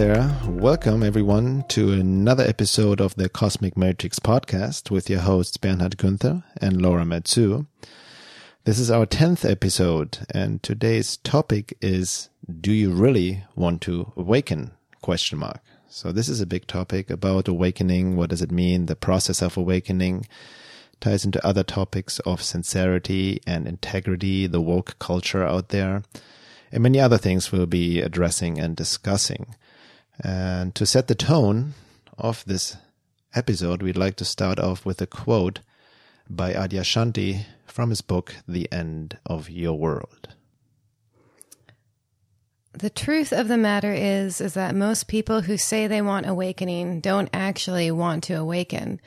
There. Welcome everyone to another episode of the Cosmic Matrix podcast with your hosts Bernhard Günther and Laura Matsu. This is our 10th episode and today's topic is do you really want to awaken? question mark. So this is a big topic about awakening, what does it mean, the process of awakening ties into other topics of sincerity and integrity, the woke culture out there, and many other things we'll be addressing and discussing. And to set the tone of this episode, we'd like to start off with a quote by Adyashanti from his book, The End of Your World. The truth of the matter is is that most people who say they want awakening don't actually want to awaken.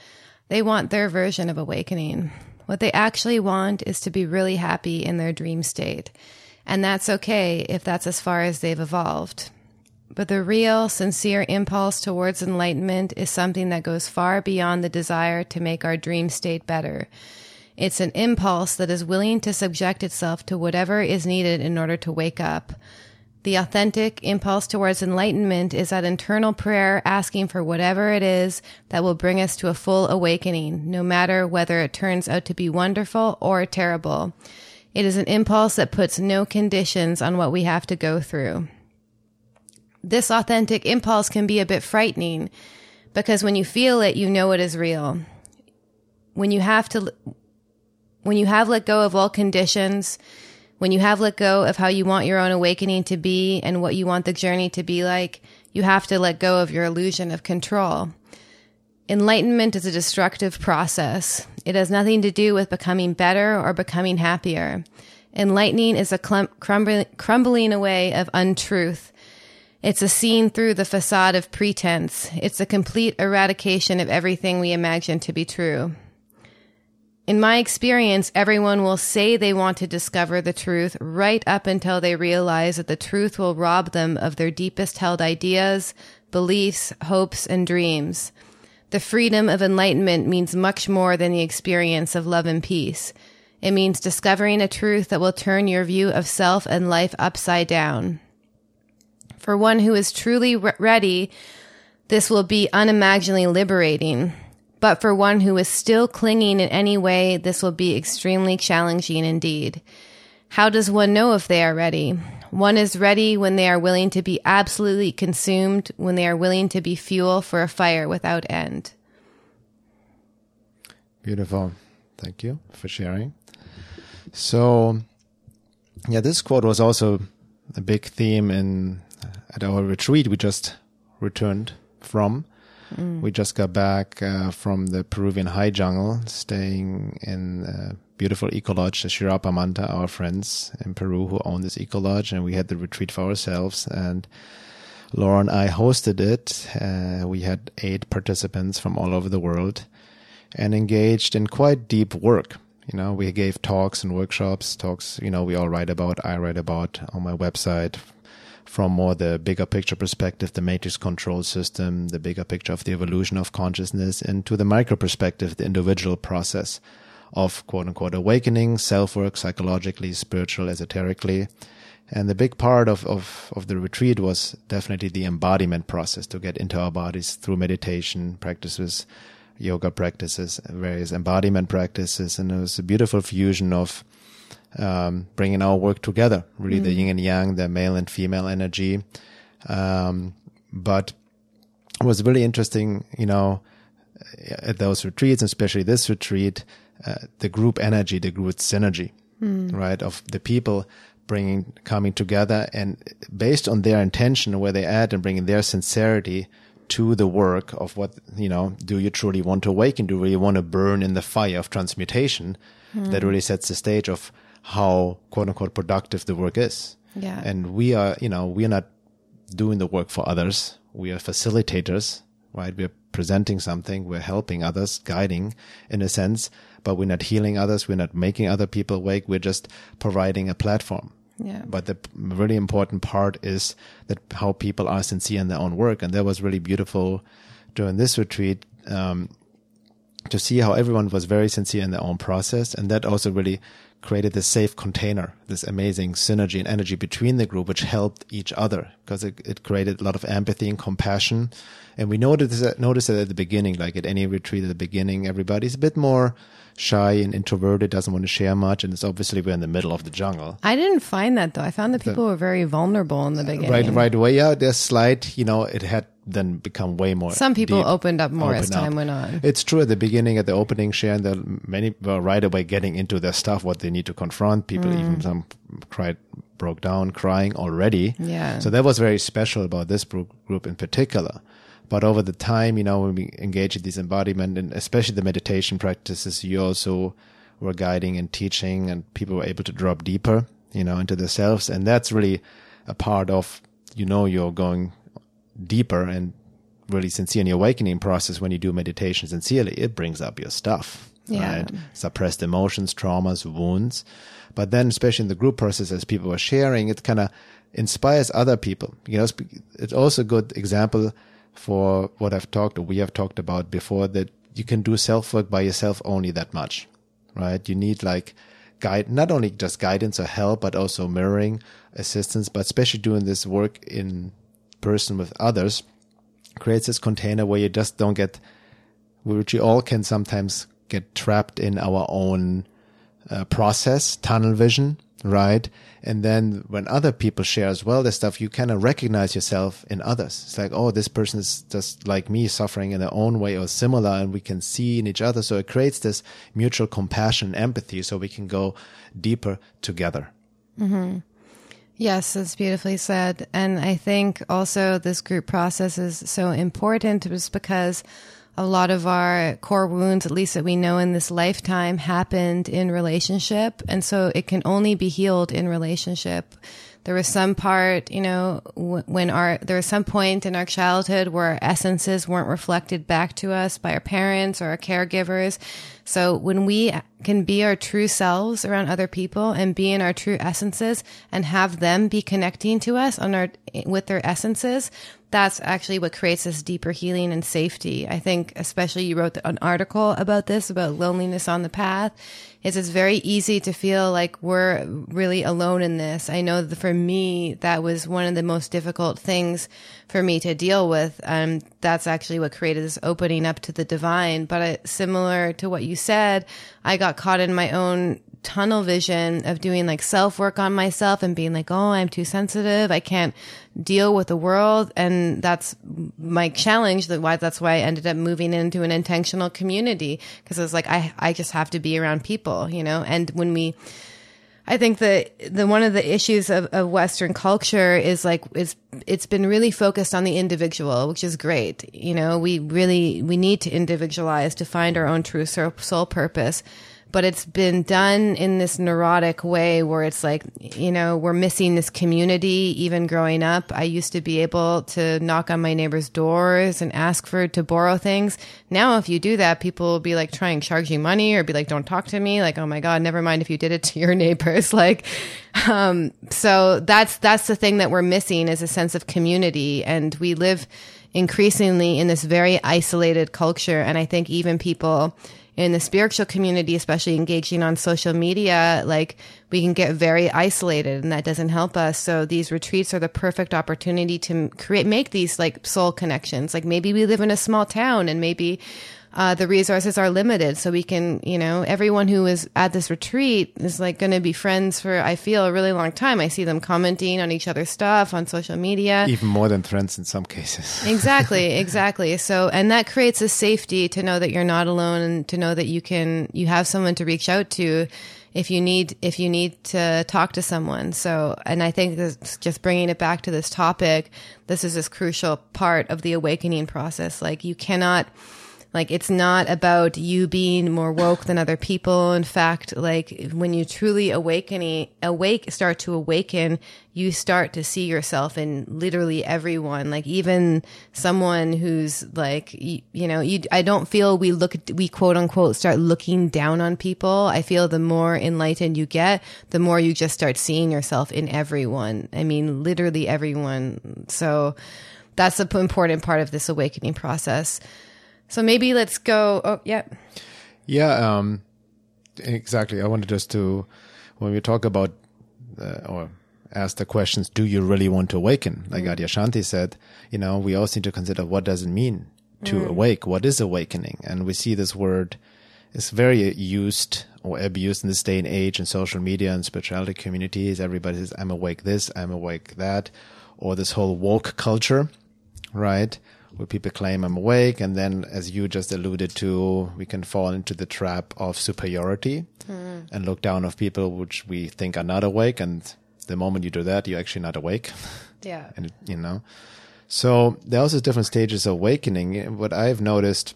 They want their version of awakening. What they actually want is to be really happy in their dream state. And that's okay if that's as far as they've evolved. But the real, sincere impulse towards enlightenment is something that goes far beyond the desire to make our dream state better. It's an impulse that is willing to subject itself to whatever is needed in order to wake up. The authentic impulse towards enlightenment is that internal prayer asking for whatever it is that will bring us to a full awakening, no matter whether it turns out to be wonderful or terrible. It is an impulse that puts no conditions on what we have to go through. This authentic impulse can be a bit frightening because when you feel it, you know it is real. When you have to, when you have let go of all conditions, when you have let go of how you want your own awakening to be and what you want the journey to be like, you have to let go of your illusion of control. Enlightenment is a destructive process. It has nothing to do with becoming better or becoming happier. Enlightening is a clum- crumbling, crumbling away of untruth. It's a seeing through the facade of pretense. It's a complete eradication of everything we imagine to be true. In my experience, everyone will say they want to discover the truth right up until they realize that the truth will rob them of their deepest held ideas, beliefs, hopes, and dreams. The freedom of enlightenment means much more than the experience of love and peace. It means discovering a truth that will turn your view of self and life upside down. For one who is truly re- ready, this will be unimaginably liberating. But for one who is still clinging in any way, this will be extremely challenging indeed. How does one know if they are ready? One is ready when they are willing to be absolutely consumed, when they are willing to be fuel for a fire without end. Beautiful. Thank you for sharing. So, yeah, this quote was also a big theme in at our retreat we just returned from. Mm. We just got back uh, from the Peruvian high jungle, staying in a beautiful eco lodge, the Shirapa Manta, our friends in Peru who own this eco lodge, and we had the retreat for ourselves. And Laura and I hosted it. Uh, we had eight participants from all over the world and engaged in quite deep work. You know, we gave talks and workshops, talks, you know, we all write about, I write about on my website from more the bigger picture perspective, the matrix control system, the bigger picture of the evolution of consciousness, and to the micro perspective, the individual process of quote unquote awakening, self work, psychologically, spiritual, esoterically. And the big part of, of, of the retreat was definitely the embodiment process to get into our bodies through meditation practices, yoga practices, various embodiment practices. And it was a beautiful fusion of um, bringing our work together, really mm. the yin and yang, the male and female energy. Um, but it was really interesting, you know, at those retreats, especially this retreat, uh, the group energy, the group synergy, mm. right, of the people bringing, coming together and based on their intention, where they at and bringing their sincerity to the work of what, you know, do you truly want to awaken? Do you really want to burn in the fire of transmutation? Mm. That really sets the stage of how quote unquote productive the work is. Yeah. And we are, you know, we are not doing the work for others. We are facilitators, right? We're presenting something. We're helping others, guiding in a sense, but we're not healing others. We're not making other people awake. We're just providing a platform. Yeah. But the really important part is that how people are sincere in their own work. And that was really beautiful during this retreat. Um, to see how everyone was very sincere in their own process. And that also really created this safe container, this amazing synergy and energy between the group, which helped each other because it, it created a lot of empathy and compassion. And we noticed that, noticed it at the beginning, like at any retreat at the beginning, everybody's a bit more shy and introverted, doesn't want to share much. And it's obviously we're in the middle of the jungle. I didn't find that though. I found that people were very vulnerable in the beginning. Right, right away. Yeah, there's slight, you know, it had then become way more. Some people deep, opened up more as open up. time went on. It's true at the beginning, at the opening share, and the many were right away getting into their stuff, what they need to confront. People Mm. even some cried, broke down, crying already. Yeah. So that was very special about this group in particular. But over the time, you know, when we engage in this embodiment and especially the meditation practices, you also were guiding and teaching, and people were able to drop deeper, you know, into themselves, and that's really a part of, you know, you're going deeper and really sincere in your awakening process when you do meditation sincerely, it brings up your stuff. Yeah. Right? Suppressed emotions, traumas, wounds. But then, especially in the group process, as people were sharing, it kind of inspires other people. You know, it's- it's also a good example for what I've talked or we have talked about before that you can do self work by yourself only that much, right? You need like guide, not only just guidance or help, but also mirroring assistance, but especially doing this work in person with others creates this container where you just don't get, which you all can sometimes get trapped in our own uh, process, tunnel vision, right? And then when other people share as well this stuff, you kind of recognize yourself in others. It's like, oh, this person is just like me, suffering in their own way or similar, and we can see in each other. So it creates this mutual compassion, empathy, so we can go deeper together. Mm-hmm. Yes, that's beautifully said. And I think also this group process is so important just because a lot of our core wounds, at least that we know in this lifetime, happened in relationship. And so it can only be healed in relationship. There was some part, you know, when our, there was some point in our childhood where our essences weren't reflected back to us by our parents or our caregivers. So when we can be our true selves around other people and be in our true essences and have them be connecting to us on our, with their essences, that's actually what creates this deeper healing and safety. I think, especially you wrote an article about this, about loneliness on the path, is it's very easy to feel like we're really alone in this. I know that for me, that was one of the most difficult things for me to deal with. Um, that's actually what created this opening up to the divine. But uh, similar to what you said, I got caught in my own tunnel vision of doing like self work on myself and being like, oh, I'm too sensitive. I can't deal with the world. And that's my challenge. That why that's why I ended up moving into an intentional community because I was like, I, I just have to be around people, you know? And when we, I think that the one of the issues of, of Western culture is like it's it's been really focused on the individual, which is great. You know, we really we need to individualize to find our own true soul purpose. But it's been done in this neurotic way where it's like, you know, we're missing this community. Even growing up, I used to be able to knock on my neighbors' doors and ask for to borrow things. Now, if you do that, people will be like trying to charge you money or be like, don't talk to me. Like, oh my God, never mind if you did it to your neighbors. Like, um, so that's, that's the thing that we're missing is a sense of community. And we live increasingly in this very isolated culture. And I think even people in the spiritual community, especially engaging on social media, like we can get very isolated and that doesn't help us. So these retreats are the perfect opportunity to create, make these like soul connections. Like maybe we live in a small town and maybe uh, the resources are limited. So we can, you know, everyone who is at this retreat is like going to be friends for, I feel, a really long time. I see them commenting on each other's stuff on social media. Even more than friends in some cases. exactly, exactly. So, and that creates a safety to know that you're not alone and to know that you can, you have someone to reach out to if you need, if you need to talk to someone. So, and I think this, just bringing it back to this topic, this is this crucial part of the awakening process. Like you cannot, like it's not about you being more woke than other people. In fact, like when you truly awakening, awake, start to awaken, you start to see yourself in literally everyone. Like even someone who's like, you, you know, you, I don't feel we look we quote unquote start looking down on people. I feel the more enlightened you get, the more you just start seeing yourself in everyone. I mean, literally everyone. So that's the important part of this awakening process. So maybe let's go. Oh, yeah. Yeah, um, exactly. I wanted just to when we talk about uh, or ask the questions, do you really want to awaken? Like mm. Adyashanti said, you know, we also need to consider what does it mean to mm. awake? What is awakening? And we see this word is very used or abused in this day and age in social media and spirituality communities. Everybody says, I'm awake this, I'm awake that, or this whole woke culture, right? Where people claim I'm awake. And then, as you just alluded to, we can fall into the trap of superiority mm. and look down of people which we think are not awake. And the moment you do that, you're actually not awake. Yeah. and, you know, so there are also different stages of awakening. What I've noticed,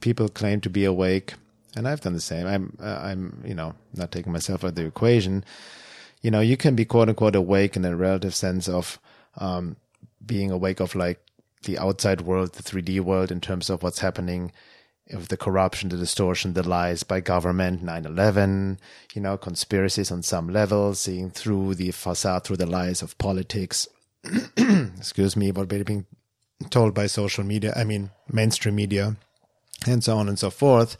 people claim to be awake and I've done the same. I'm, uh, I'm, you know, not taking myself out of the equation. You know, you can be quote unquote awake in a relative sense of um, being awake of like the outside world, the 3D world, in terms of what's happening of the corruption, the distortion, the lies by government, 9-11, you know, conspiracies on some level, seeing through the facade, through the lies of politics, excuse me, what being told by social media, I mean, mainstream media, and so on and so forth.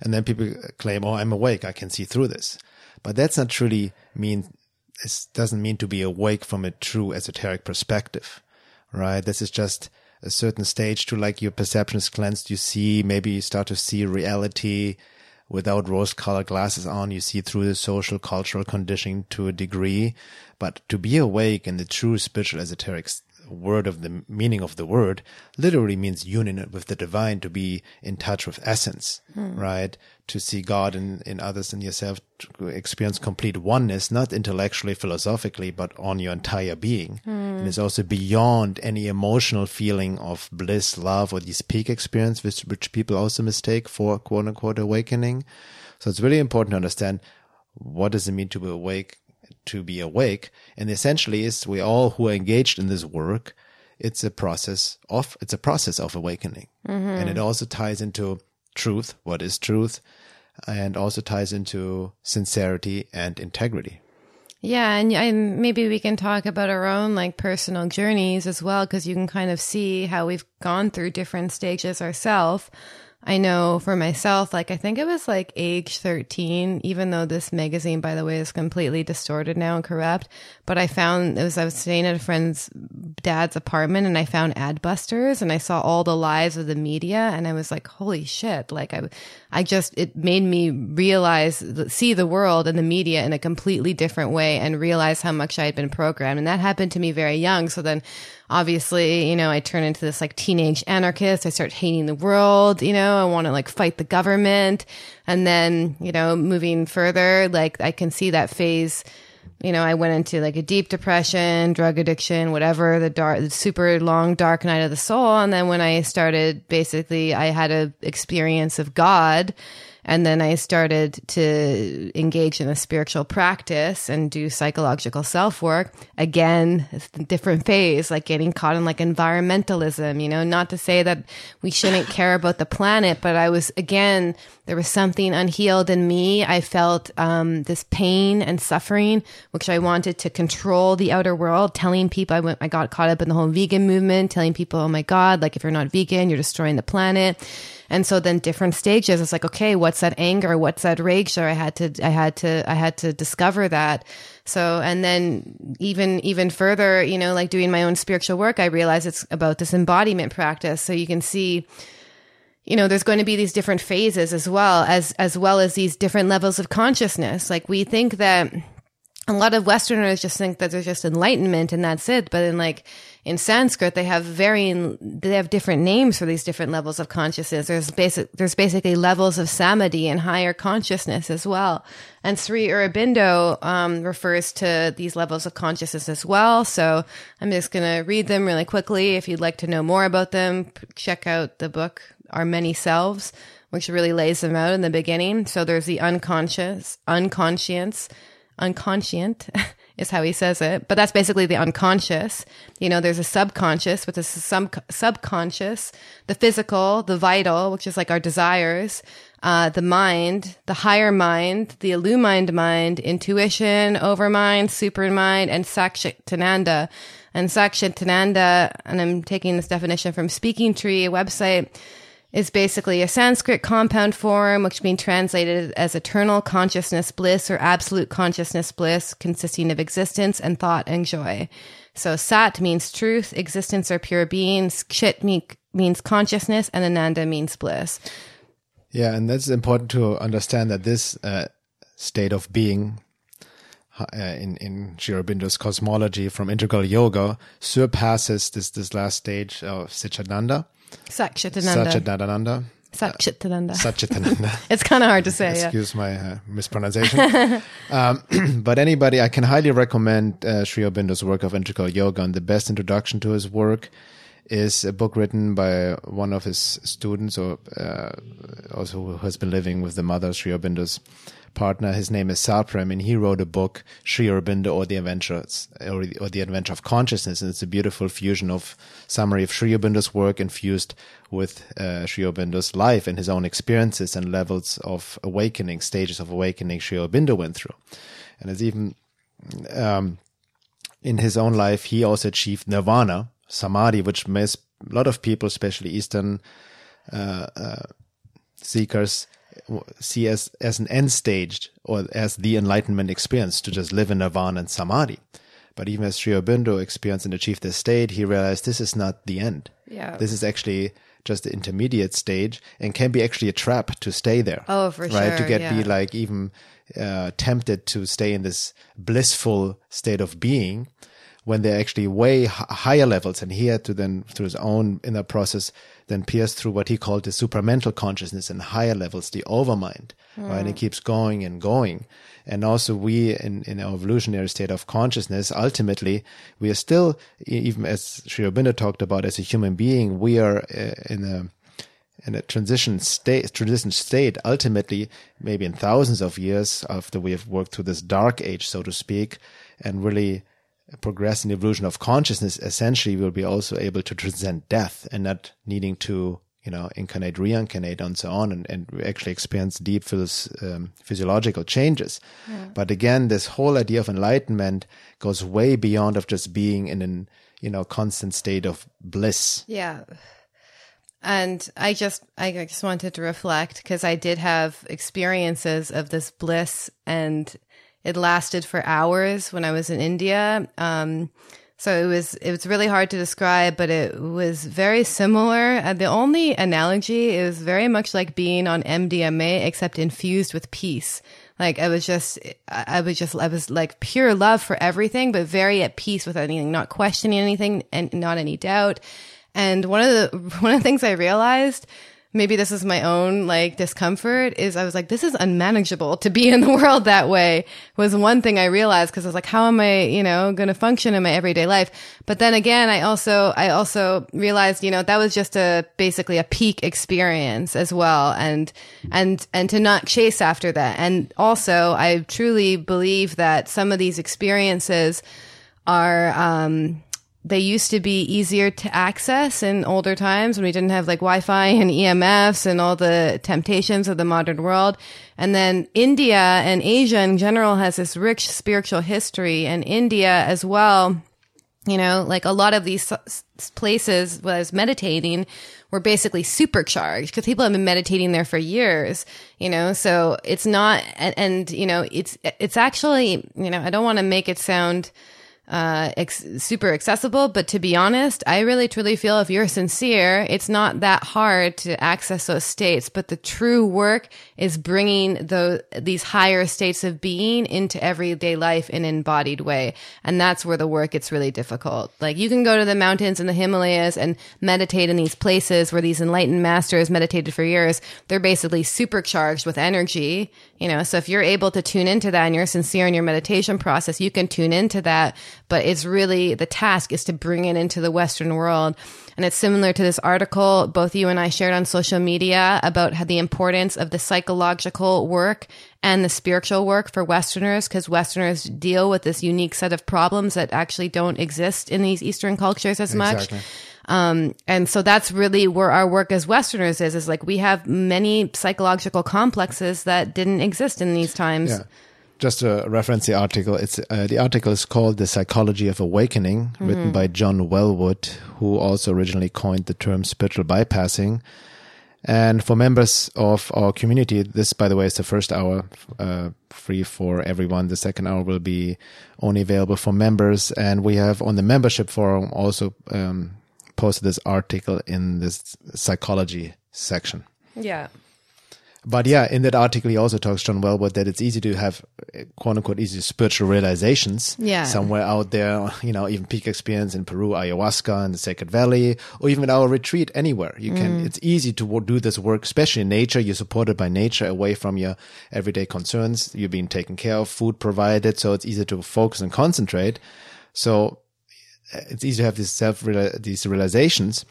And then people claim, oh, I'm awake. I can see through this. But that's not truly mean, it doesn't mean to be awake from a true esoteric perspective, right? This is just a certain stage to like your perception is cleansed. You see, maybe you start to see reality without rose colored glasses on. You see through the social, cultural conditioning to a degree. But to be awake in the true spiritual esoteric word of the meaning of the word literally means union with the divine to be in touch with essence hmm. right to see god in, in others and yourself to experience complete oneness not intellectually philosophically but on your entire being hmm. and it's also beyond any emotional feeling of bliss love or this peak experience which, which people also mistake for quote unquote awakening so it's really important to understand what does it mean to be awake to be awake. And essentially is we all who are engaged in this work, it's a process of, it's a process of awakening. Mm-hmm. And it also ties into truth. What is truth? And also ties into sincerity and integrity. Yeah, and I, maybe we can talk about our own like personal journeys as well, because you can kind of see how we've gone through different stages ourselves I know for myself, like I think it was like age 13, even though this magazine, by the way, is completely distorted now and corrupt. But I found it was, I was staying at a friend's dad's apartment and I found Adbusters and I saw all the lies of the media and I was like, holy shit. Like I, I just, it made me realize, see the world and the media in a completely different way and realize how much I had been programmed. And that happened to me very young. So then obviously, you know, I turn into this like teenage anarchist. I start hating the world, you know, I want to like fight the government. And then, you know, moving further, like I can see that phase. You know, I went into like a deep depression, drug addiction, whatever, the dark, the super long dark night of the soul. And then when I started, basically, I had a experience of God and then I started to engage in a spiritual practice and do psychological self work. Again, different phase, like getting caught in like environmentalism, you know, not to say that we shouldn't care about the planet, but I was, again, there was something unhealed in me. I felt um, this pain and suffering, which I wanted to control the outer world, telling people I went, I got caught up in the whole vegan movement, telling people, oh my God, like if you're not vegan, you're destroying the planet and so then different stages, it's like, okay, what's that anger? What's that rage? I had to, I had to, I had to discover that. So, and then even, even further, you know, like doing my own spiritual work, I realized it's about this embodiment practice. So you can see, you know there's going to be these different phases as well as as well as these different levels of consciousness like we think that a lot of westerners just think that there's just enlightenment and that's it but in like in Sanskrit, they have varying, they have different names for these different levels of consciousness. There's basic, there's basically levels of samadhi and higher consciousness as well. And Sri Aurobindo um, refers to these levels of consciousness as well. So I'm just going to read them really quickly. If you'd like to know more about them, check out the book, Our Many Selves, which really lays them out in the beginning. So there's the unconscious, unconscious, unconscient. is how he says it. But that's basically the unconscious. You know, there's a subconscious, which is sub- subconscious, the physical, the vital, which is like our desires, uh, the mind, the higher mind, the illumined mind, intuition, overmind, supermind, and Satchitananda. And Satchitananda, and I'm taking this definition from Speaking Tree, a website, is basically a Sanskrit compound form, which being translated as eternal consciousness bliss or absolute consciousness bliss, consisting of existence and thought and joy. So Sat means truth, existence or pure beings, Chit means consciousness, and Ananda means bliss. Yeah, and that's important to understand that this uh, state of being uh, in in Sri Aurobindo's cosmology from integral yoga surpasses this this last stage of Satchitananda. Satchitananda. Satchitananda. Satchitananda. Satchitananda. it's kind of hard to say. Excuse yeah. my uh, mispronunciation. um, but anybody, I can highly recommend uh, Sri Aurobindo's work of integral yoga, and the best introduction to his work is a book written by one of his students, or uh, also who has been living with the mother Sri Aurobindo's partner. His name is Satprem, and he wrote a book, Sri Aurobindo or the Adventures or, or the Adventure of Consciousness, and it's a beautiful fusion of summary of Sri Aurobindo's work infused with uh, Sri Aurobindo's life and his own experiences and levels of awakening, stages of awakening Sri Aurobindo went through, and it's even um, in his own life he also achieved nirvana, samadhi, which a lot of people, especially Eastern uh, uh, seekers see as as an end stage or as the enlightenment experience to just live in nirvana and samadhi. But even as Sri Aurobindo experienced and achieved this state, he realized this is not the end. Yeah. This is actually just the intermediate stage and can be actually a trap to stay there. Oh, for right? sure. To get yeah. be like even uh, tempted to stay in this blissful state of being when they're actually way h- higher levels. And he had to then, through his own inner process, then pierce through what he called the supramental consciousness and higher levels, the overmind, mm. right? And it keeps going and going. And also we in, in our evolutionary state of consciousness, ultimately, we are still, even as Sri Aurobindo talked about as a human being, we are uh, in a, in a transition state, transition state, ultimately, maybe in thousands of years after we have worked through this dark age, so to speak, and really progress in the evolution of consciousness, essentially we'll be also able to transcend death and not needing to, you know, incarnate, reincarnate, and so on, and, and actually experience deep phys- um, physiological changes. Yeah. But again, this whole idea of enlightenment goes way beyond of just being in an, you know, constant state of bliss. Yeah. And I just, I just wanted to reflect because I did have experiences of this bliss and it lasted for hours when I was in India. Um, so it was it was really hard to describe, but it was very similar. Uh, the only analogy is very much like being on MDMA, except infused with peace. Like I was just, I was just, I was like pure love for everything, but very at peace with anything, not questioning anything and not any doubt. And one of the one of the things I realized maybe this is my own like discomfort is I was like, this is unmanageable to be in the world that way was one thing I realized because I was like, how am I, you know, going to function in my everyday life? But then again, I also, I also realized, you know, that was just a basically a peak experience as well. And, and, and to not chase after that. And also I truly believe that some of these experiences are, um, they used to be easier to access in older times when we didn't have like Wi-Fi and EMFs and all the temptations of the modern world. And then India and Asia in general has this rich spiritual history and India as well. You know, like a lot of these places where I was meditating were basically supercharged because people have been meditating there for years, you know, so it's not, and, and you know, it's, it's actually, you know, I don't want to make it sound, uh, ex- super accessible. But to be honest, I really truly feel if you're sincere, it's not that hard to access those states. But the true work is bringing the, these higher states of being into everyday life in an embodied way. And that's where the work gets really difficult. Like you can go to the mountains in the Himalayas and meditate in these places where these enlightened masters meditated for years. They're basically supercharged with energy, you know, so if you're able to tune into that and you're sincere in your meditation process, you can tune into that but it's really the task is to bring it into the Western world. And it's similar to this article both you and I shared on social media about the importance of the psychological work and the spiritual work for Westerners, because Westerners deal with this unique set of problems that actually don't exist in these Eastern cultures as much. Um, and so that's really where our work as Westerners is, is like we have many psychological complexes that didn't exist in these times. Yeah just to reference the article, it's uh, the article is called "The Psychology of Awakening," mm-hmm. written by John Welwood, who also originally coined the term spiritual bypassing. And for members of our community, this, by the way, is the first hour uh, free for everyone. The second hour will be only available for members. And we have on the membership forum also um, posted this article in this psychology section. Yeah. But yeah, in that article, he also talks, John Welwood, that it's easy to have quote unquote easy spiritual realizations Yeah. somewhere out there, you know, even peak experience in Peru, ayahuasca in the Sacred Valley, or even our retreat anywhere. You can, mm. it's easy to do this work, especially in nature. You're supported by nature away from your everyday concerns. You're being taken care of, food provided. So it's easy to focus and concentrate. So it's easy to have these self, these realizations.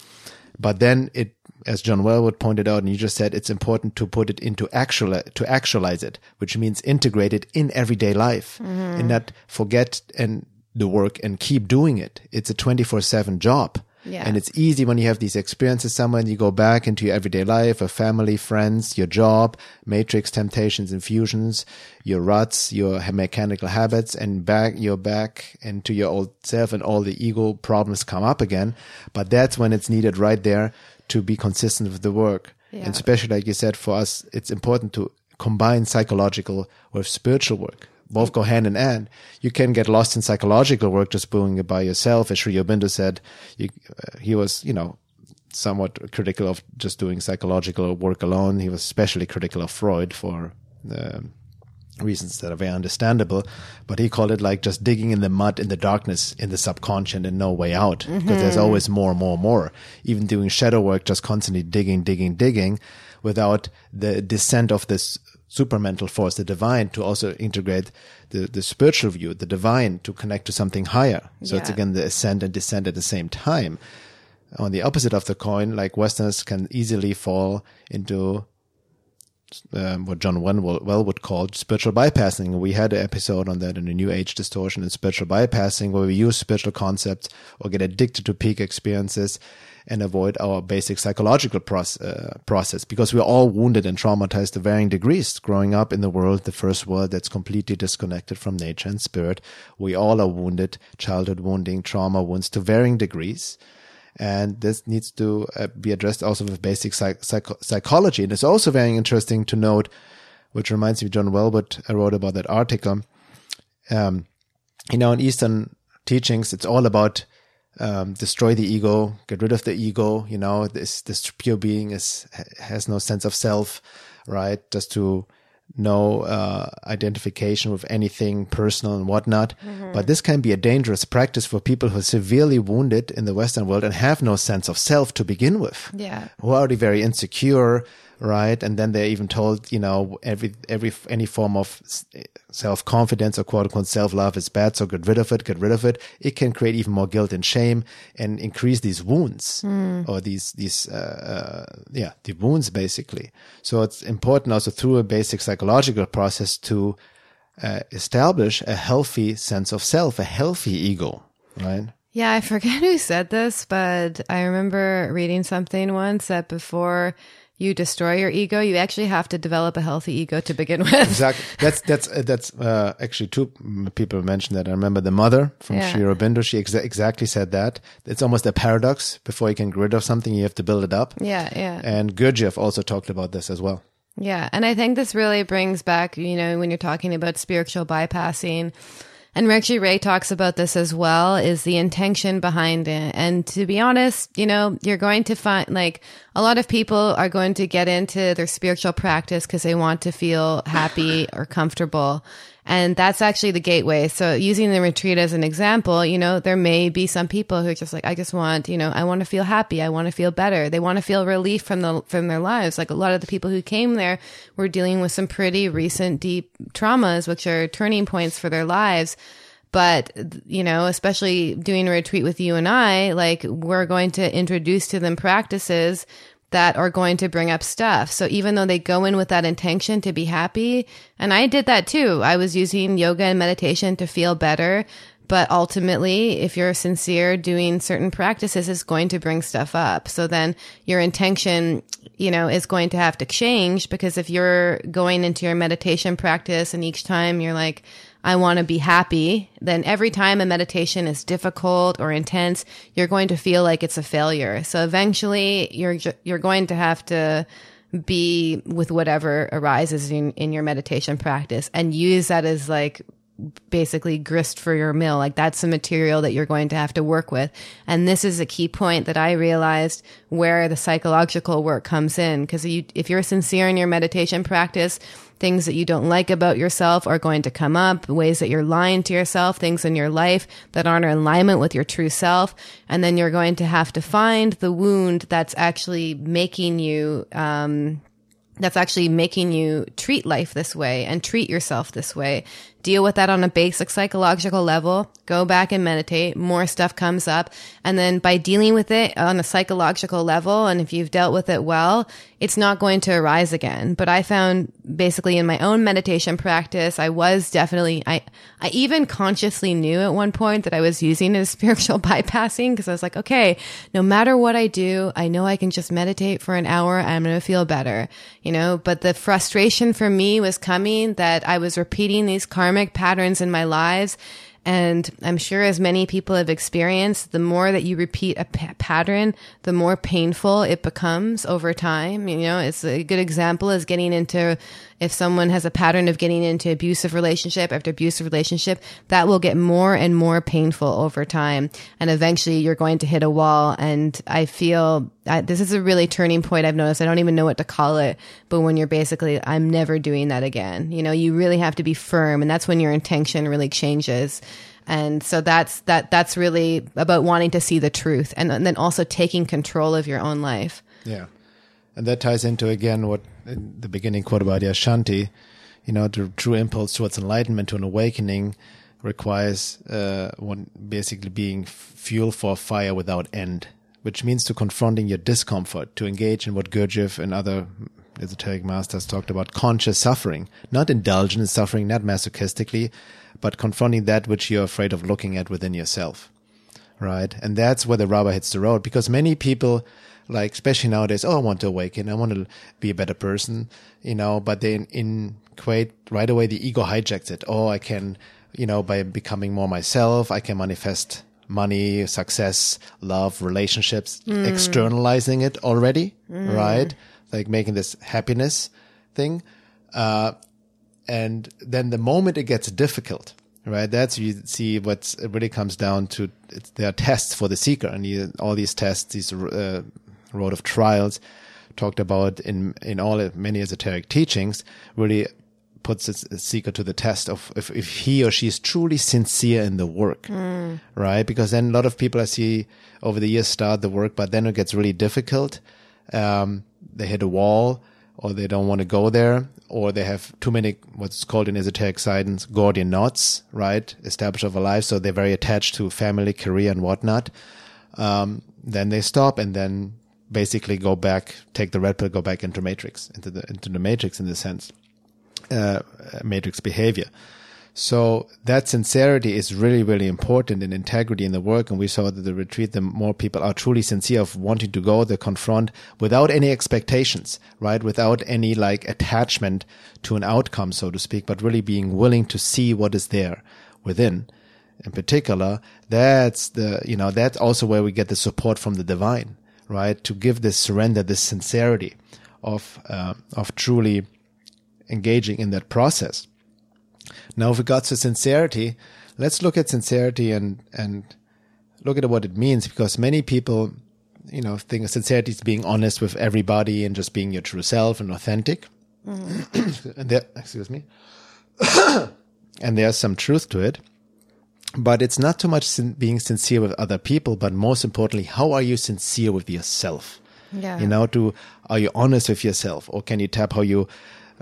But then it, as John Welwood pointed out, and you just said, it's important to put it into actual, to actualize it, which means integrate it in everyday life mm-hmm. and not forget and the work and keep doing it. It's a 24 seven job. Yeah. And it's easy when you have these experiences somewhere and you go back into your everyday life, a family, friends, your job, matrix temptations, infusions, your ruts, your mechanical habits, and back, you're back into your old self and all the ego problems come up again. But that's when it's needed right there to be consistent with the work. Yeah. And especially, like you said, for us, it's important to combine psychological with spiritual work. Both go hand in hand. You can get lost in psychological work just doing it by yourself. As Sri Aurobindo said, you, uh, he was, you know, somewhat critical of just doing psychological work alone. He was especially critical of Freud for um reasons that are very understandable. But he called it like just digging in the mud in the darkness in the subconscious and no way out because there's always more, more, more. Even doing shadow work, just constantly digging, digging, digging without the descent of this supramental force, the divine, to also integrate the, the spiritual view, the divine to connect to something higher. So it's again the ascend and descend at the same time. On the opposite of the coin, like Westerners can easily fall into um, what John Welwood well would call spiritual bypassing. We had an episode on that in the New Age distortion and spiritual bypassing, where we use spiritual concepts or get addicted to peak experiences and avoid our basic psychological uh, process because we're all wounded and traumatized to varying degrees growing up in the world, the first world that's completely disconnected from nature and spirit. We all are wounded, childhood wounding, trauma wounds to varying degrees and this needs to uh, be addressed also with basic psych- psych- psychology. And it's also very interesting to note, which reminds me, John Welwood I wrote about that article. Um, you know, in Eastern teachings, it's all about um, destroy the ego, get rid of the ego. You know, this this pure being is has no sense of self, right? Just to no uh, identification with anything personal and whatnot. But this can be a dangerous practice for people who are severely wounded in the Western world and have no sense of self to begin with Yeah. who are already very insecure, right? And then they're even told, you know, every every any form of self confidence or quote unquote self love is bad, so get rid of it, get rid of it. It can create even more guilt and shame and increase these wounds or these these uh, uh, yeah the wounds basically. So it's important also through a basic psychological process to uh, establish a healthy sense of self, a healthy ego, right? Yeah, I forget who said this, but I remember reading something once that before you destroy your ego, you actually have to develop a healthy ego to begin with. Exactly. That's that's uh, that's uh, actually two people mentioned that. I remember the mother from Yeah. Sri Aurobindo. She exa- exactly said that. It's almost a paradox. Before you can get rid of something, you have to build it up. Yeah, yeah. And Gurdjieff also talked about this as well. Yeah, and I think this really brings back, you know, when you're talking about spiritual bypassing, and Reggie Ray talks about this as well, is the intention behind it. And to be honest, you know, you're going to find like a lot of people are going to get into their spiritual practice because they want to feel happy or comfortable. And that's actually the gateway. So using the retreat as an example, you know, there may be some people who are just like, I just want, you know, I want to feel happy. I want to feel better. They want to feel relief from the, from their lives. Like a lot of the people who came there were dealing with some pretty recent deep traumas, which are turning points for their lives. But, you know, especially doing a retreat with you and I, like we're going to introduce to them practices that are going to bring up stuff. So even though they go in with that intention to be happy, and I did that too. I was using yoga and meditation to feel better. But ultimately, if you're sincere, doing certain practices is going to bring stuff up. So then your intention, you know, is going to have to change because if you're going into your meditation practice and each time you're like, I want to be happy, then every time a meditation is difficult or intense, you're going to feel like it's a failure. So eventually you're, you're going to have to be with whatever arises in, in your meditation practice and use that as like basically grist for your mill. Like that's the material that you're going to have to work with. And this is a key point that I realized where the psychological work comes in. Cause you, if you're sincere in your meditation practice, things that you don't like about yourself are going to come up, ways that you're lying to yourself, things in your life that aren't in alignment with your true self. And then you're going to have to find the wound that's actually making you, um, that's actually making you treat life this way and treat yourself this way deal with that on a basic psychological level, go back and meditate, more stuff comes up. And then by dealing with it on a psychological level, and if you've dealt with it well, it's not going to arise again. But I found basically in my own meditation practice, I was definitely, I, I even consciously knew at one point that I was using it as spiritual bypassing because I was like, okay, no matter what I do, I know I can just meditate for an hour I'm going to feel better, you know, but the frustration for me was coming that I was repeating these karma karmic patterns in my lives. And I'm sure as many people have experienced, the more that you repeat a p- pattern, the more painful it becomes over time. You know, it's a good example is getting into if someone has a pattern of getting into abusive relationship after abusive relationship, that will get more and more painful over time. And eventually you're going to hit a wall. And I feel this is a really turning point I've noticed. I don't even know what to call it, but when you're basically, I'm never doing that again. You know, you really have to be firm. And that's when your intention really changes. And so that's, that, that's really about wanting to see the truth and, and then also taking control of your own life. Yeah. And that ties into again what in the beginning quote about Yashanti, you know, the true impulse towards enlightenment to an awakening requires uh, one basically being fuel for a fire without end, which means to confronting your discomfort, to engage in what Gurdjieff and other esoteric masters talked about conscious suffering, not indulgent in suffering, not masochistically, but confronting that which you're afraid of looking at within yourself. Right. And that's where the rubber hits the road because many people like especially nowadays oh i want to awaken i want to be a better person you know but then in Kuwait right away the ego hijacks it oh i can you know by becoming more myself i can manifest money success love relationships mm. externalizing it already mm. right like making this happiness thing uh, and then the moment it gets difficult right that's you see what really comes down to there are tests for the seeker and you, all these tests these uh, road of trials talked about in in all many esoteric teachings really puts a seeker to the test of if, if he or she is truly sincere in the work, mm. right? Because then a lot of people I see over the years start the work, but then it gets really difficult. Um, they hit a wall or they don't want to go there or they have too many what's called in esoteric science Gordian knots, right? Established over life. So they're very attached to family, career and whatnot. Um, then they stop and then basically go back, take the red pill, go back into matrix, into the into the matrix in the sense, uh, matrix behavior. So that sincerity is really, really important in integrity in the work. And we saw that the retreat, the more people are truly sincere of wanting to go, they confront without any expectations, right? Without any like attachment to an outcome, so to speak, but really being willing to see what is there within. In particular, that's the, you know, that's also where we get the support from the divine right? To give this surrender, this sincerity of uh, of truly engaging in that process. Now, with regards to sincerity, let's look at sincerity and and look at what it means because many people, you know, think of sincerity is being honest with everybody and just being your true self and authentic. Mm. and there, excuse me. and there's some truth to it but it's not too much sin- being sincere with other people, but most importantly, how are you sincere with yourself? Yeah. You know, to are you honest with yourself, or can you tap how you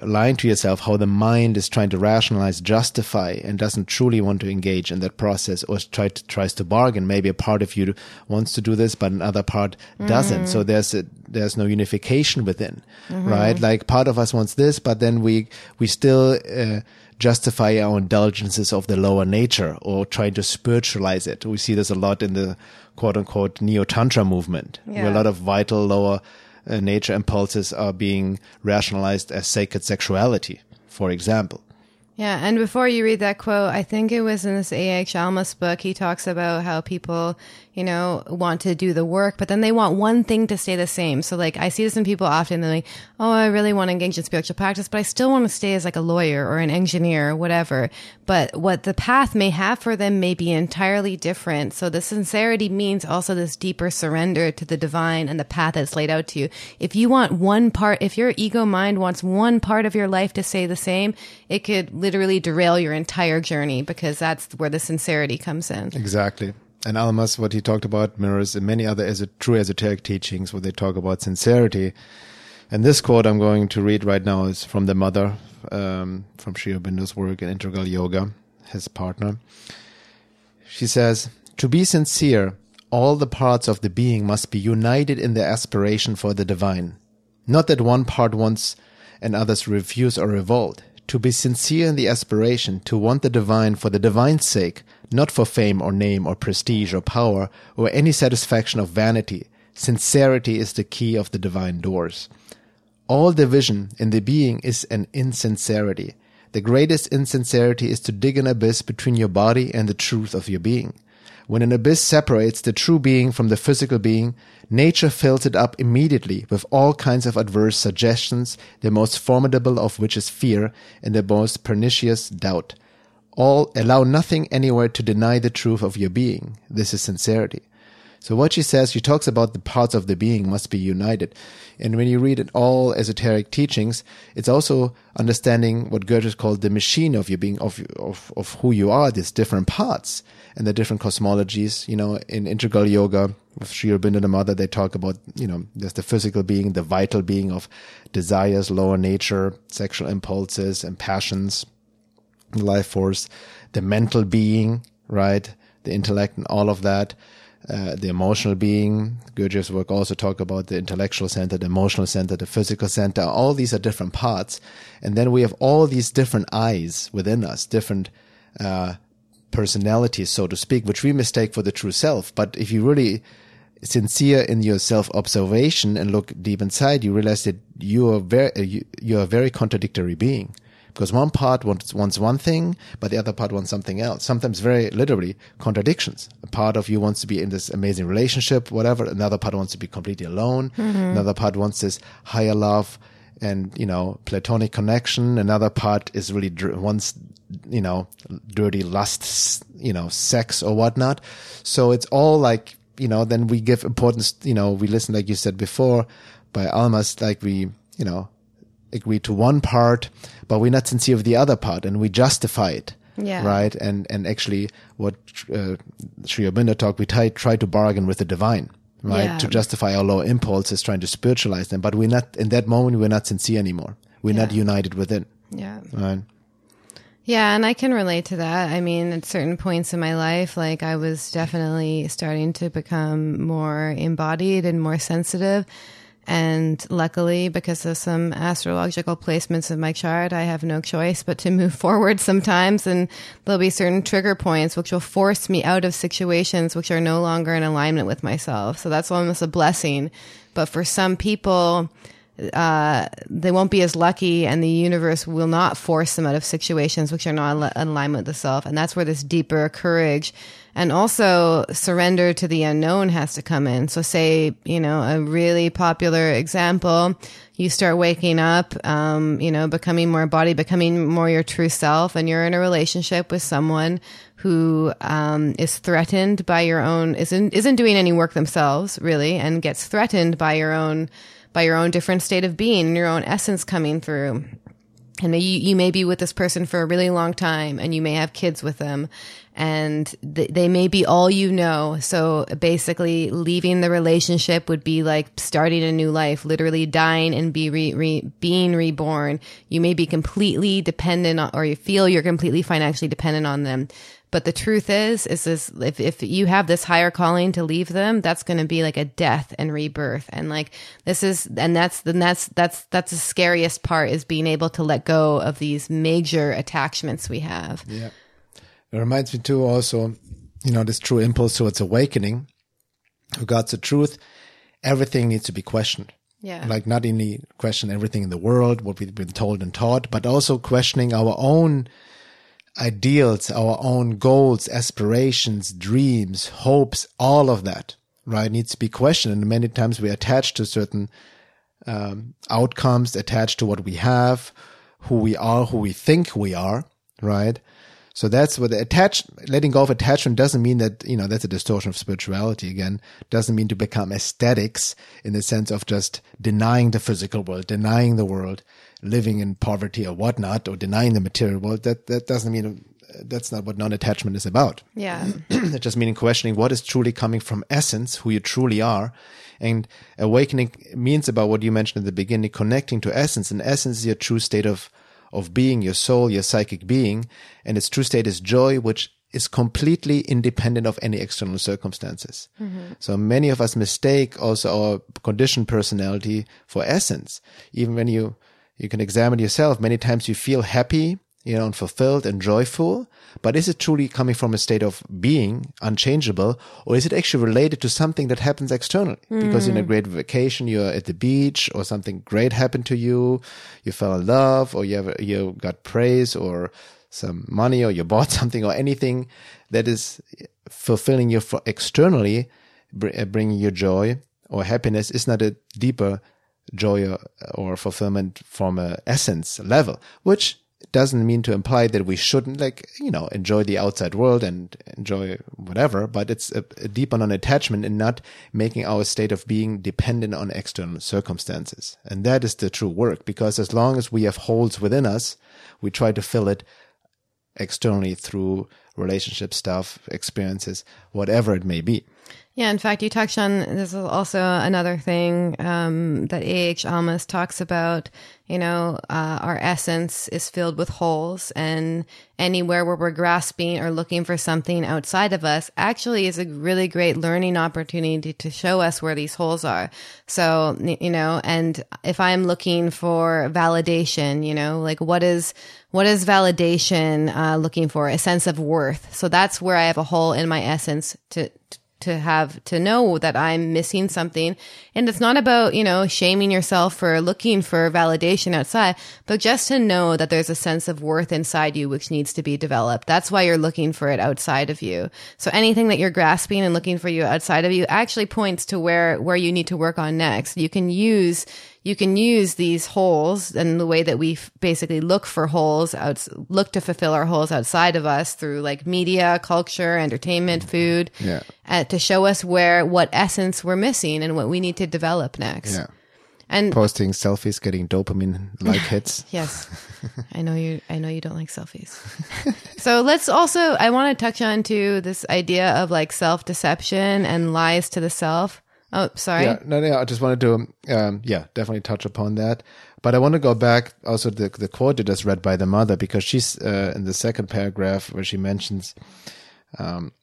lying to yourself, how the mind is trying to rationalize, justify, and doesn't truly want to engage in that process, or try to, tries to bargain. Maybe a part of you wants to do this, but another part doesn't. Mm. So there's a, there's no unification within, mm-hmm. right? Like part of us wants this, but then we we still. Uh, justify our indulgences of the lower nature or trying to spiritualize it. We see this a lot in the quote unquote neo tantra movement, yeah. where a lot of vital lower uh, nature impulses are being rationalized as sacred sexuality, for example. Yeah, and before you read that quote, I think it was in this A.H. Almaas book. He talks about how people, you know, want to do the work, but then they want one thing to stay the same. So, like, I see this in people often. They're like, "Oh, I really want to engage in spiritual practice, but I still want to stay as like a lawyer or an engineer or whatever." But what the path may have for them may be entirely different. So, the sincerity means also this deeper surrender to the divine and the path that's laid out to you. If you want one part, if your ego mind wants one part of your life to stay the same, it could literally derail your entire journey because that's where the sincerity comes in. Exactly. And Almaas, what he talked about mirrors in many other true esoteric teachings where they talk about sincerity. And this quote I'm going to read right now is from the mother, um, from Sri Aurobindo's work in Integral Yoga, his partner. She says, To be sincere, all the parts of the being must be united in their aspiration for the divine. Not that one part wants and others refuse or revolt. To be sincere in the aspiration, to want the divine for the divine's sake, not for fame or name or prestige or power or any satisfaction of vanity. Sincerity is the key of the divine doors. All division in the being is an insincerity. The greatest insincerity is to dig an abyss between your body and the truth of your being. When an abyss separates the true being from the physical being, nature fills it up immediately with all kinds of adverse suggestions, the most formidable of which is fear and the most pernicious doubt. All allow nothing anywhere to deny the truth of your being. This is sincerity. So what she says, she talks about the parts of the being must be united. And when you read it all esoteric teachings, it's also understanding what Goethe called the machine of your being, of, of, of who you are, these different parts and the different cosmologies. You know, in integral yoga with Sri Aurobindo the mother, they talk about, you know, there's the physical being, the vital being of desires, lower nature, sexual impulses and passions, life force, the mental being, right? The intellect and all of that uh, the emotional being. Gurdjieff's work also talk about the intellectual center, the emotional center, the physical center. All these are different parts, and then we have all these different eyes within us, different uh, personalities, so to speak, which we mistake for the true self. But if you really sincere in your self observation and look deep inside, you realize that you are very you, you are a very contradictory being because one part wants, wants one thing, but the other part wants something else. Sometimes very literally contradictions. A part of you wants to be in this amazing relationship, whatever. Another part wants to be completely alone. Mm-hmm. Another part wants this higher love and, you know, platonic connection. Another part is really dr- wants, you know, dirty lust, you know, sex or whatnot. So it's all like, you know, then we give importance, you know, we listen, like you said before, by Almaas, like we, you know, agree to one part, but we're not sincere with the other part, and we justify it. Yeah. Right. And and actually, what uh, Sri Aurobindo talked, we try, try to bargain with the divine, right, Yeah. to justify our lower impulses, trying to spiritualize them. But we're not in that moment. We're not sincere anymore. We're not Yeah. united within. Yeah. Right. Yeah, and I can relate to that. I mean, at certain points in my life, like I was definitely starting to become more embodied and more sensitive. And luckily, because of some astrological placements in my chart, I have no choice but to move forward sometimes. And there'll be certain trigger points which will force me out of situations which are no longer in alignment with myself. So that's almost a blessing. But for some people, uh, they won't be as lucky, and the universe will not force them out of situations which are not in alignment with the self. And that's where this deeper courage and also surrender to the unknown has to come in. So, say, you know, a really popular example, you start waking up, um, you know, becoming more body, becoming more your true self, and you're in a relationship with someone who um, is threatened by your own isn't isn't doing any work themselves really, and gets threatened by your own by your own different state of being your own essence coming through. And you, you may be with this person for a really long time and you may have kids with them and th- they may be all you know. So basically leaving the relationship would be like starting a new life, literally dying and be re- re- being reborn. You may be completely dependent on, or you feel you're completely financially dependent on them. But the truth is, is this, if, if you have this higher calling to leave them, that's going to be like a death and rebirth. And like, this is, and that's, then that's, that's, that's the scariest part is being able to let go of these major attachments we have. Yeah. It reminds me too also, you know, this true impulse towards awakening. Regards the truth, everything needs to be questioned. Yeah. Like not only question everything in the world, what we've been told and taught, but also questioning our own ideals, our own goals, aspirations, dreams, hopes, all of that, right, needs to be questioned. And many times we attach to certain um, outcomes, attached to what we have, who we are, who we think we are, right? So that's what the attach, letting go of attachment doesn't mean that, you know, that's a distortion of spirituality again. Doesn't mean to become aesthetics in the sense of just denying the physical world, denying the world, living in poverty or whatnot, or denying the material world. That, that doesn't mean, that's not what non-attachment is about. Yeah. it just meaning questioning what is truly coming from essence, who you truly are. And awakening means about what you mentioned at the beginning, connecting to essence. And essence is your true state of, of being, your soul, your psychic being. And its true state is joy, which is completely independent of any external circumstances. Mm-hmm. So many of us mistake also our conditioned personality for essence. Even when you, you can examine yourself, many times you feel happy, you know, and fulfilled and joyful, but is it truly coming from a state of being unchangeable or is it actually related to something that happens externally? Because in a great vacation, you're at the beach or something great happened to you, you fell in love or you have, you got praise or some money or you bought something or anything that is fulfilling you for externally, uh, bringing you joy or happiness is not a deeper joy or, or fulfillment from a essence level, which doesn't mean to imply that we shouldn't like, you know, enjoy the outside world and enjoy whatever, but it's a, a deeper non-attachment and not making our state of being dependent on external circumstances. And that is the true work because as long as we have holes within us, we try to fill it externally through relationship stuff, experiences, whatever it may be. Yeah, in fact, you touched on this is also another thing um, that A.H. Almaas talks about. You know, uh, our essence is filled with holes, and anywhere where we're grasping or looking for something outside of us actually is a really great learning opportunity to show us where these holes are. So, you know, and if I'm looking for validation, you know, like what is what is validation uh, looking for? A sense of worth. So that's where I have a hole in my essence to to have to know that I'm missing something. And it's not about, you know, shaming yourself for looking for validation outside, but just to know that there's a sense of worth inside you which needs to be developed. That's why you're looking for it outside of you. So anything that you're grasping and looking for you outside of you actually points to where where you need to work on next. You can use you can use these holes and the way that we f- basically look for holes out, look to fulfill our holes outside of us through like media, culture, entertainment, food, Yeah. uh, to show us where what essence we're missing and what we need to develop next. Yeah. And Posting selfies, getting dopamine like hits. yes, I know you. I know you don't like selfies. so let's also. I want to touch on to this idea of like self deception and lies to the self. Oh, sorry. Yeah, no, no, I just wanted to, um, yeah, definitely touch upon that. But I want to go back also the, the quote you just read by the mother because she's uh, in the second paragraph where she mentions um,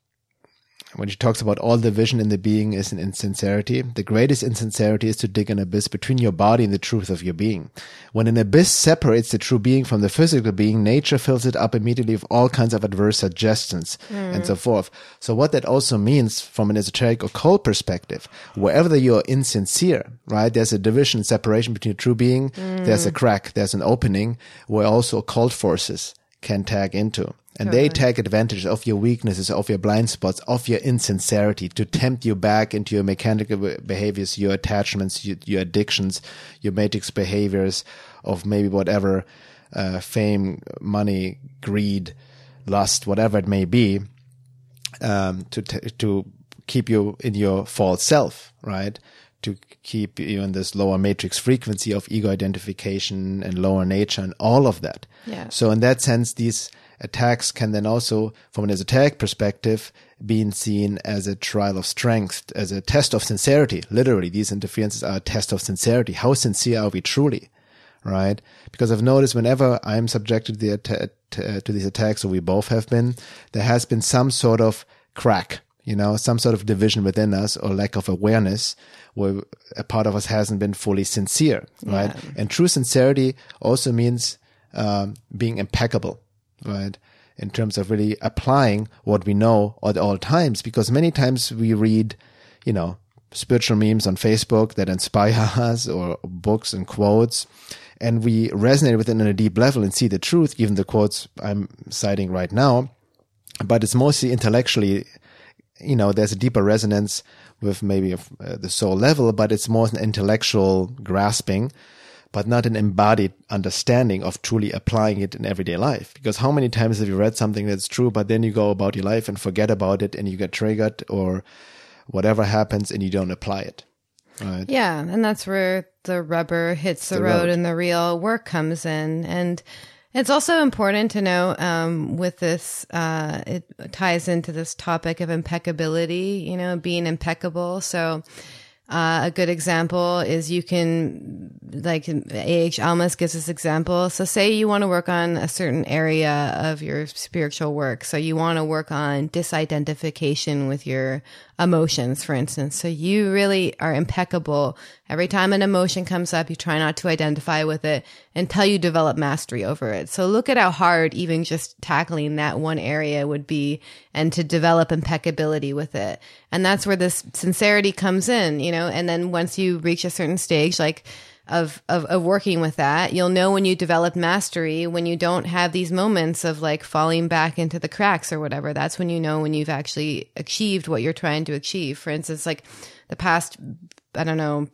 when she talks about all the vision in the being is an insincerity. The greatest insincerity is to dig an abyss between your body and the truth of your being. When an abyss separates the true being from the physical being, nature fills it up immediately with all kinds of adverse suggestions and so forth. So what that also means from an esoteric occult perspective, wherever you're insincere, right? There's a division, separation between true being. There's a crack. There's an opening where also occult forces can tag into. And they take advantage of your weaknesses, of your blind spots, of your insincerity to tempt you back into your mechanical behaviors, your attachments, your, your addictions, your matrix behaviors of maybe whatever, uh, fame, money, greed, lust, whatever it may be, um, to, t- to keep you in your false self, right? To keep you in this lower matrix frequency of ego identification and lower nature and all of that. Yeah. So in that sense, these attacks can then also, from an esoteric perspective, being seen as a trial of strength, as a test of sincerity. Literally, these interferences are a test of sincerity. How sincere are we truly? Right? Because I've noticed whenever I'm subjected to, the to, uh, to these attacks, or we both have been, there has been some sort of crack, you know, some sort of division within us or lack of awareness where a part of us hasn't been fully sincere, right? Yeah. And true sincerity also means um, being impeccable, right? In terms of really applying what we know at all times, because many times we read, you know, spiritual memes on Facebook that inspire us or books and quotes. And we resonate with it on a deep level and see the truth, even the quotes I'm citing right now. But it's mostly intellectually, you know, there's a deeper resonance with maybe uh, the soul level, but it's more an intellectual grasping, but not an embodied understanding of truly applying it in everyday life. Because how many times have you read something that's true, but then you go about your life and forget about it and you get triggered or whatever happens and you don't apply it. Right. Yeah. And that's where the rubber hits the, The road, road. and the real work comes in. And it's also important to know um, with this, uh, it ties into this topic of impeccability, you know, being impeccable. So, uh, a good example is you can, like A.H. Almaas gives this example. So say you want to work on a certain area of your spiritual work. So you want to work on disidentification with your emotions, for instance. So you really are impeccable. Every time an emotion comes up, you try not to identify with it until you develop mastery over it. So look at how hard even just tackling that one area would be and to develop impeccability with it. And that's where this sincerity comes in, you know, and then once you reach a certain stage, like, of, of of working with that. You'll know when you develop mastery when you don't have these moments of like falling back into the cracks or whatever. That's when you know when you've actually achieved what you're trying to achieve. For instance like the past I don't know,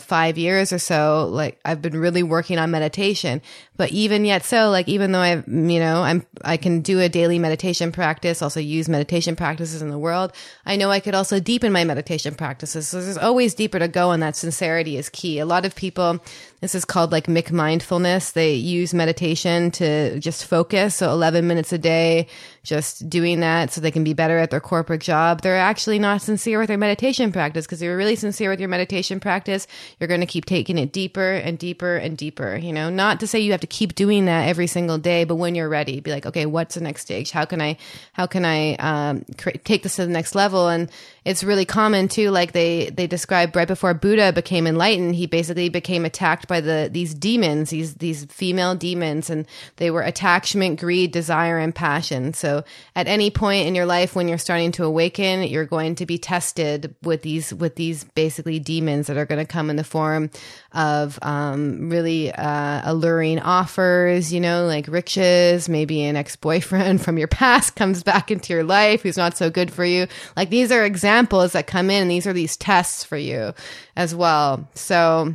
five years or so, like I've been really working on meditation. But even yet so, like even though I've, you know, I'm, I can do a daily meditation practice, also use meditation practices in the world. I know I could also deepen my meditation practices. So there's always deeper to go and that sincerity is key. A lot of people, this is called like McMindfulness. They use meditation to just focus. So 11 minutes a day, just doing that so they can be better at their corporate job. They're actually not sincere with their meditation practice because if you're really sincere with your meditation practice, you're going to keep taking it deeper and deeper and deeper. You know, not to say you have to keep doing that every single day, but when you're ready, be like, okay, what's the next stage? How can I, how can I um, cre- take this to the next level? And it's really common too. Like they they describe right before Buddha became enlightened, he basically became attacked by the these demons, these these female demons, and they were attachment, greed, desire, and passion. So at any point in your life when you're starting to awaken, you're going to be tested with these with these basically demons that are going to come in the form of um, really uh, alluring offers, you know, like riches, maybe an ex boyfriend from your past comes back into your life who's not so good for you. Like these are examples that come in, these are these tests for you as well. So,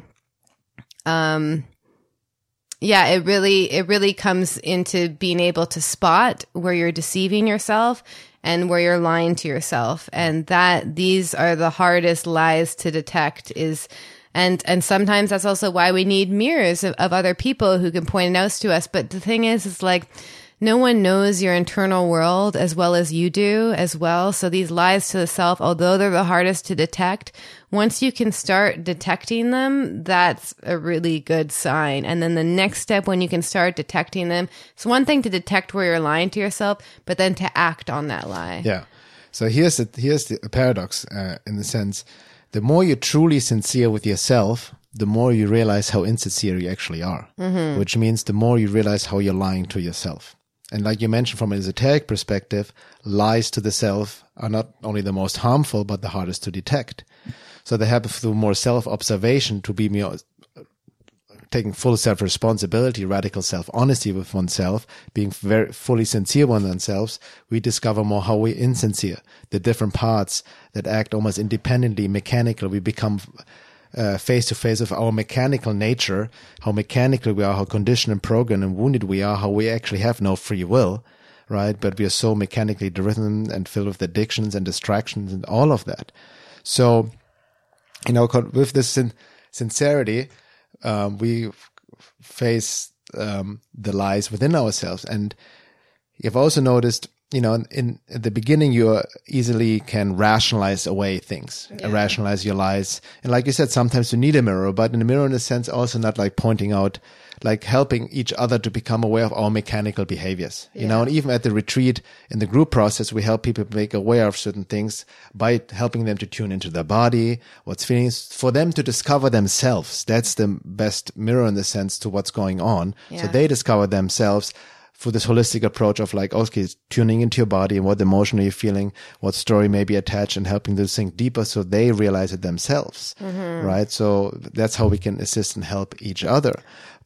um, yeah, it really it really comes into being able to spot where you're deceiving yourself and where you're lying to yourself, and that these are the hardest lies to detect. Is and and sometimes that's also why we need mirrors of, of other people who can point it out to us. But the thing is, is like no one knows your internal world as well as you do as well. So these lies to the self, although they're the hardest to detect, once you can start detecting them, that's a really good sign. And then the next step when you can start detecting them, it's one thing to detect where you're lying to yourself, but then to act on that lie. Yeah. So here's the here's the paradox uh, in the sense, the more you're truly sincere with yourself, the more you realize how insincere you actually are. Mm-hmm. Which means the more you realize how you're lying to yourself. And like you mentioned, from an esoteric perspective, lies to the self are not only the most harmful, but the hardest to detect. So they have through more self observation to be more taking full self responsibility, radical self honesty with oneself, being very fully sincere with oneself, we discover more how we're insincere, the different parts that act almost independently, mechanical. We become face to face with our mechanical nature, how mechanical we are, how conditioned and programmed and wounded we are, how we actually have no free will, right? But we are so mechanically driven and filled with addictions and distractions and all of that. So, you know, with this sin- sincerity, um, we face um, the lies within ourselves. And you've also noticed, you know, in, in the beginning, you easily can rationalize away things, Yeah. rationalize your lies. And like you said, sometimes you need a mirror, but in a mirror, in a sense, also not like pointing out, like helping each other to become aware of our mechanical behaviors. You know, and even at the retreat in the group process, we help people make aware of certain things by helping them to tune into their body, what's feeling, for them to discover themselves. That's the best mirror in the sense to what's going on. So they discover themselves for this holistic approach of like, okay, tuning into your body and what emotion are you feeling, what story may be attached and helping them sink deeper so they realize it themselves. Mm-hmm. Right. So that's how we can assist and help each other.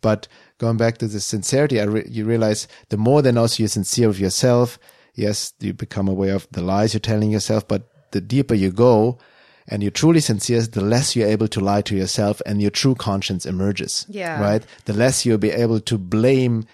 But going back to the sincerity, re- you realize the more then also you're sincere with yourself, yes, you become aware of the lies you're telling yourself, but the deeper you go, and you're truly sincere, the less you're able to lie to yourself and your true conscience emerges. Yeah. Right? The less you'll be able to blame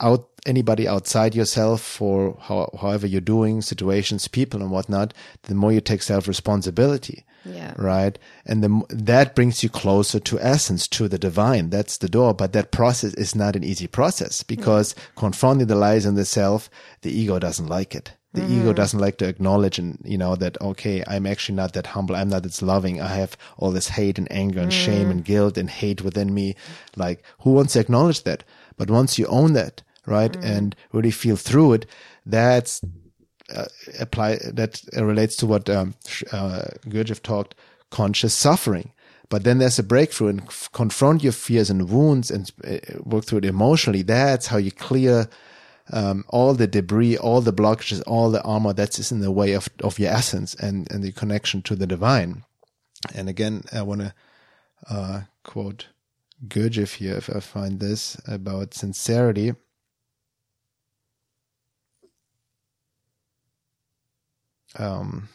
out anybody outside yourself for how, however you're doing situations, people and whatnot, the more you take self responsibility. Yeah. Right. And the, that brings you closer to essence, to the divine. That's the door. But that process is not an easy process because yeah. confronting the lies in the self, the ego doesn't like it. The mm-hmm. ego doesn't like to acknowledge and, you know, that, okay, I'm actually not that humble. I'm not that loving. I have all this hate and anger and mm. shame and guilt and hate within me. Like, who wants to acknowledge that? But once you own that, right, mm. and really feel through it, that's uh, apply that relates to what um, uh, Gurdjieff talked conscious suffering. But then there's a breakthrough and f- confront your fears and wounds and uh, work through it emotionally. That's how you clear um, all the debris, all the blockages, all the armor that's in the way of, of your essence and, and the connection to the divine. And again, I want to uh, quote Gurdjieff here, if I find this, about sincerity. Um,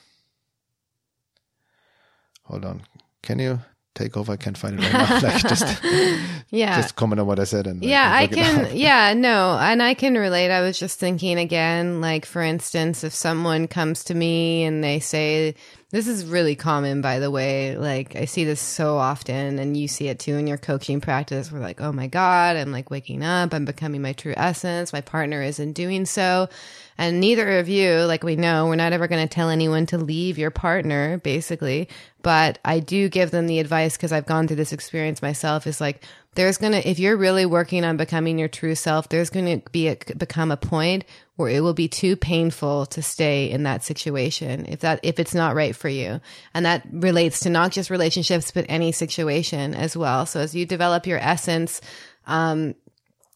hold on. Can you take over. I can't find it right now. like just, yeah, just comment on what I said. And yeah, I can. yeah, no, and I can relate. I was just thinking again, like for instance, if someone comes to me and they say, "This is really common, by the way." Like I see this so often, and you see it too in your coaching practice. We're like, "Oh my god, I'm like waking up. I'm becoming my true essence. My partner isn't doing so." And neither of you, like we know, we're not ever going to tell anyone to leave your partner, basically. But I do give them the advice because I've gone through this experience myself is like, there's going to, if you're really working on becoming your true self, there's going to be a, become a point where it will be too painful to stay in that situation if that, if it's not right for you. And that relates to not just relationships, but any situation as well. So as you develop your essence, um,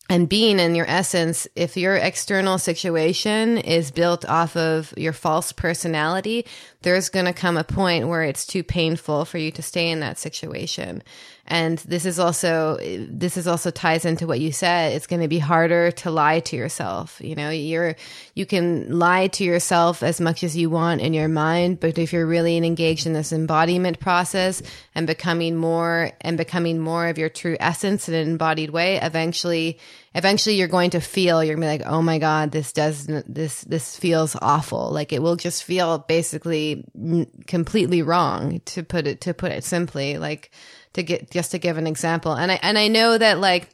and being in your essence, if your external situation is built off of your false personality, there's going to come a point where it's too painful for you to stay in that situation. And this is also, this is also ties into what you said. It's going to be harder to lie to yourself. You know, you're, you can lie to yourself as much as you want in your mind, but if you're really engaged in this embodiment process and becoming more and becoming more of your true essence in an embodied way, eventually, eventually you're going to feel, you're to be like, oh my God, this doesn't, this, this feels awful. Like it will just feel basically completely wrong to put it, to put it simply. Like, to get just to give an example. And I and I know that like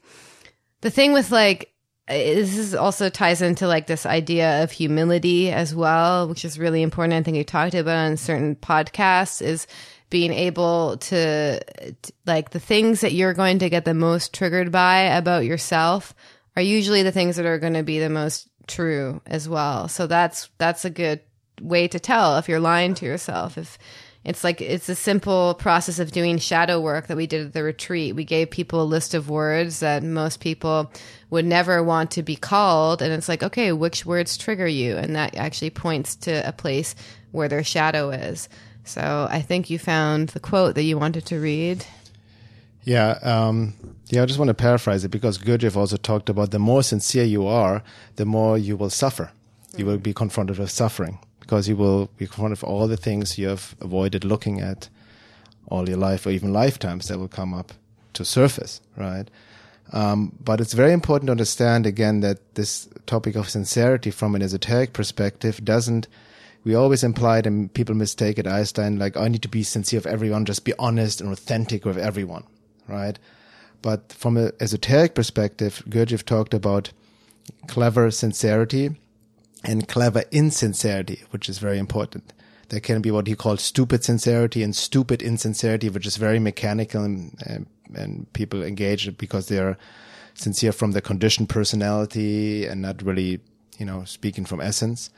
the thing with like eh, this is also ties into like this idea of humility as well, which is really important. I think you talked about on certain podcasts is being able to like the things that you're going to get the most triggered by about yourself are usually the things that are going to be the most true as well. So that's that's a good way to tell if you're lying to yourself. If it's like it's a simple process of doing shadow work that we did at the retreat. We gave people a list of words that most people would never want to be called. And it's like, okay, which words trigger you? And that actually points to a place where their shadow is. So I think you found the quote that you wanted to read. Yeah, um, yeah. I just want to paraphrase it because Gurdjieff also talked about the more sincere you are, the more you will suffer. You will be confronted with suffering because you will be confronted with all the things you have avoided looking at all your life or even lifetimes that will come up to surface, right? Um, but it's very important to understand again that this topic of sincerity from an esoteric perspective doesn't, we always imply and people mistake it, Einstein, like, I need to be sincere with everyone, just be honest and authentic with everyone, right? But from an esoteric perspective, Gurdjieff talked about clever sincerity and clever insincerity, which is very important. There can be what he called stupid sincerity and stupid insincerity, which is very mechanical and, and, and people engage because they're sincere from their conditioned personality and not really, you know, speaking from essence.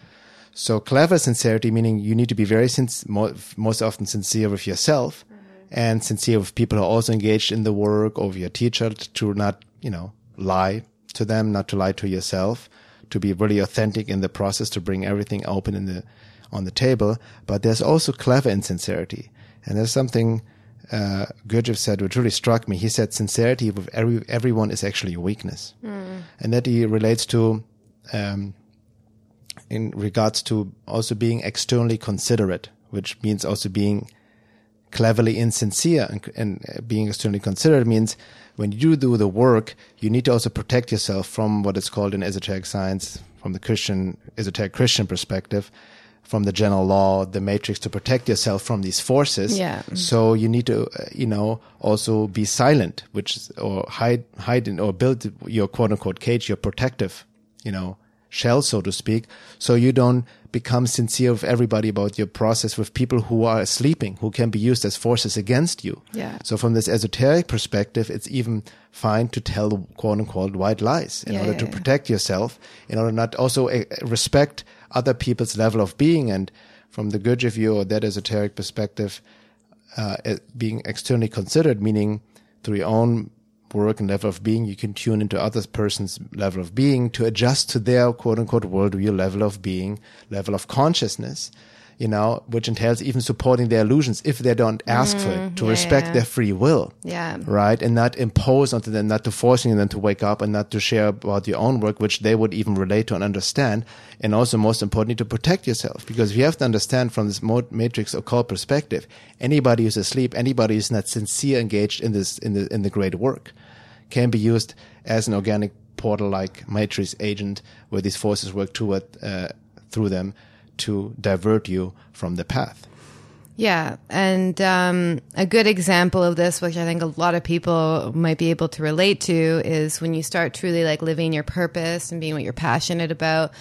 So clever sincerity, meaning you need to be very most often sincere with yourself mm-hmm. and sincere with people who are also engaged in the work or your teacher to not, you know, lie to them, not to lie to yourself to be really authentic in the process, to bring everything open in the on the table. But there's also clever insincerity, and there's something uh, Gurdjieff said which really struck me. He said sincerity with every everyone is actually a weakness, and that he relates to. Um, in regards to also being externally considerate, which means also being cleverly insincere and, and uh, being externally considerate means when you do the work, you need to also protect yourself from what is called in esoteric science, from the Christian, esoteric Christian perspective, from the general law, the matrix to protect yourself from these forces. Yeah. So you need to, uh, you know, also be silent, which is, or hide, hide in, or build your quote unquote cage, your protective, you know, shell, so to speak, so you don't become sincere with everybody about your process with people who are sleeping, who can be used as forces against you. Yeah. So from this esoteric perspective, it's even fine to tell the quote unquote white lies in Yeah, order yeah, to yeah. protect yourself, in order not also uh, respect other people's level of being. And from the Gurdjieff view or that esoteric perspective, uh, being externally considered, meaning through your own work and level of being, you can tune into other person's level of being to adjust to their quote unquote worldview level of being, level of consciousness, you know, which entails even supporting their illusions if they don't ask for it, to yeah, respect yeah. their free will. Yeah. Right. And not impose onto them, not to forcing them to wake up and not to share about your own work, which they would even relate to and understand. And also, most importantly, to protect yourself. Because we have to understand from this matrix occult perspective, anybody who's asleep, anybody who's not sincere engaged in this, in the, in the great work can be used as an organic portal like matrix agent where these forces work toward, uh, through them to divert you from the path. Yeah, and um, a good example of this, which I think a lot of people might be able to relate to, is when you start truly like living your purpose and being what you're passionate about.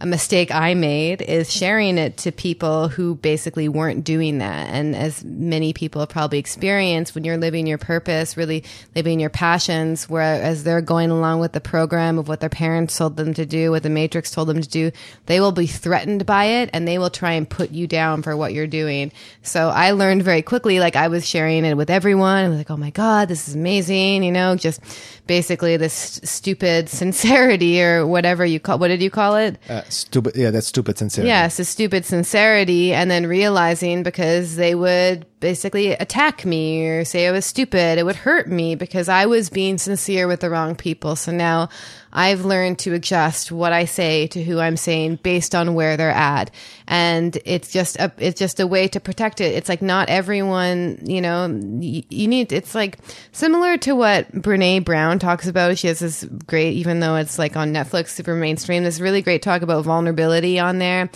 A mistake I made is sharing it to people who basically weren't doing that. And as many people have probably experienced, when you're living your purpose, really living your passions, whereas they're going along with the program of what their parents told them to do, what the Matrix told them to do, they will be threatened by it and they will try and put you down for what you're doing. So I learned very quickly, like I was sharing it with everyone. I was like, oh my God, this is amazing. You know, just basically this st- stupid sincerity or whatever you call, what did you call it? Uh, stupid. Yeah, that's stupid sincerity. Yes, a stupid sincerity, and then realizing because they would basically attack me or say I was stupid, it would hurt me because I was being sincere with the wrong people. So now I've learned to adjust what I say to who I'm saying based on where they're at. And it's just a, it's just a way to protect it. It's like not everyone, you know, you, you need, it's like similar to what Brene Brown talks about. She has this great, even though it's like on Netflix, super mainstream, this really great talk about vulnerability on there.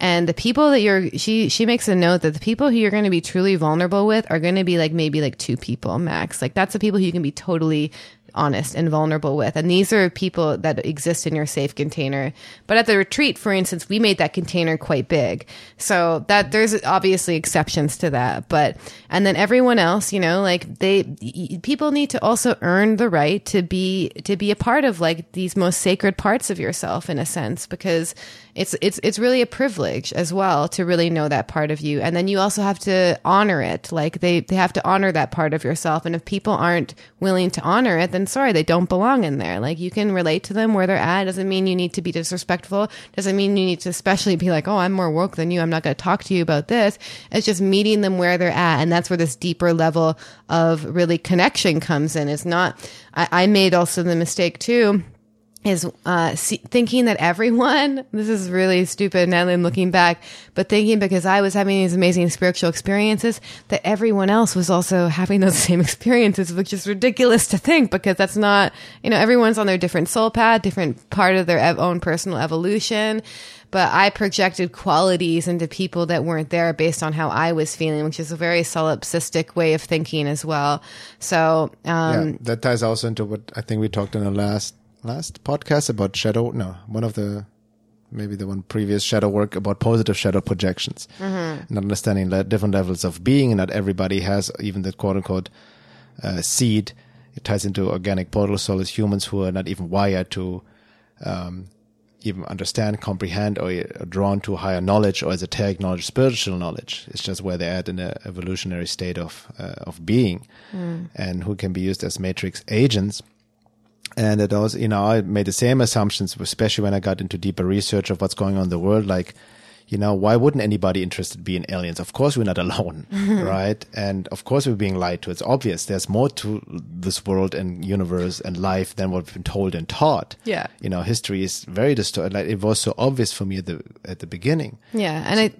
And the people that you're, she, she makes a note that the people who you're going to be truly vulnerable with are going to be like maybe like two people max. Like that's the people who you can be totally honest and vulnerable with. And these are people that exist in your safe container. But at the retreat, for instance, we made that container quite big. So that there's obviously exceptions to that. But, and then everyone else, you know, like they, people need to also earn the right to be, to be a part of like these most sacred parts of yourself in a sense, because it's, it's, it's really a privilege as well to really know that part of you. And then you also have to honor it. Like they, they have to honor that part of yourself. And if people aren't willing to honor it, then sorry, they don't belong in there. Like you can relate to them where they're at. Doesn't mean you need to be disrespectful. Doesn't mean you need to especially be like, oh, I'm more woke than you. I'm not going to talk to you about this. It's just meeting them where they're at. And that's where this deeper level of really connection comes in. It's not, I, I made also the mistake too is uh, see, thinking that everyone, this is really stupid now I'm looking back, but thinking because I was having these amazing spiritual experiences, that everyone else was also having those same experiences, which is ridiculous to think because that's not, you know, everyone's on their different soul path, different part of their ev- own personal evolution. But I projected qualities into people that weren't there based on how I was feeling, which is a very solipsistic way of thinking as well. So, um, yeah, that ties also into what I think we talked in the last last podcast about shadow. No, one of the maybe the one previous shadow work about positive shadow projections and understanding le- different levels of being, and not everybody has even the quote unquote uh, seed. It ties into organic portal soul as humans who are not even wired to um, even understand, comprehend, or are drawn to higher knowledge or esoteric knowledge, spiritual knowledge. It's just where they're at in an evolutionary state of uh, of being, and who can be used as matrix agents. And it also, you know, I made the same assumptions, especially when I got into deeper research of what's going on in the world. Like, you know, why wouldn't anybody interested be in aliens? Of course, we're not alone, right? And of course, we're being lied to. It's obvious. There's more to this world and universe and life than what we've been told and taught. Yeah. You know, history is very distorted. Like it was so obvious for me at the at the beginning. Yeah, and I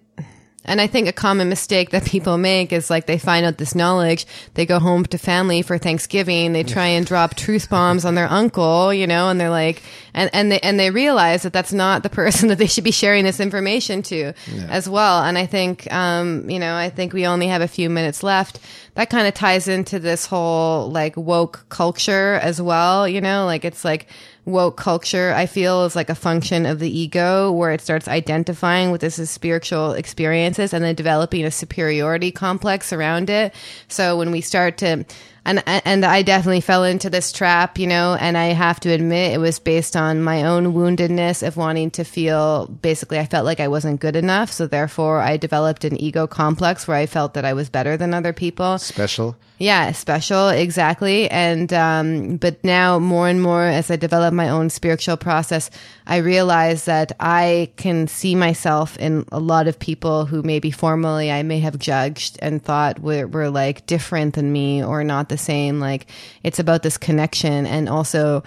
and I think a common mistake that people make is like they find out this knowledge, they go home to family for Thanksgiving, they try and drop truth bombs on their uncle, you know, and they're like, and, and they, and they realize that that's not the person that they should be sharing this information to as well. And I think, um, you know, I think we only have a few minutes left. That kind of ties into this whole like woke culture as well, you know, like it's like, woke culture, I feel, is like a function of the ego where it starts identifying with this as spiritual experiences and then developing a superiority complex around it. So when we start to and and I definitely fell into this trap, you know, and I have to admit it was based on my own woundedness of wanting to feel basically I felt like I wasn't good enough, so therefore I developed an ego complex where I felt that I was better than other people. Special. Yeah, special, exactly. And um, but now more and more as I develop my own spiritual process, I realize that I can see myself in a lot of people who maybe formerly I may have judged and thought were, were like different than me or not the same. Like it's about this connection and also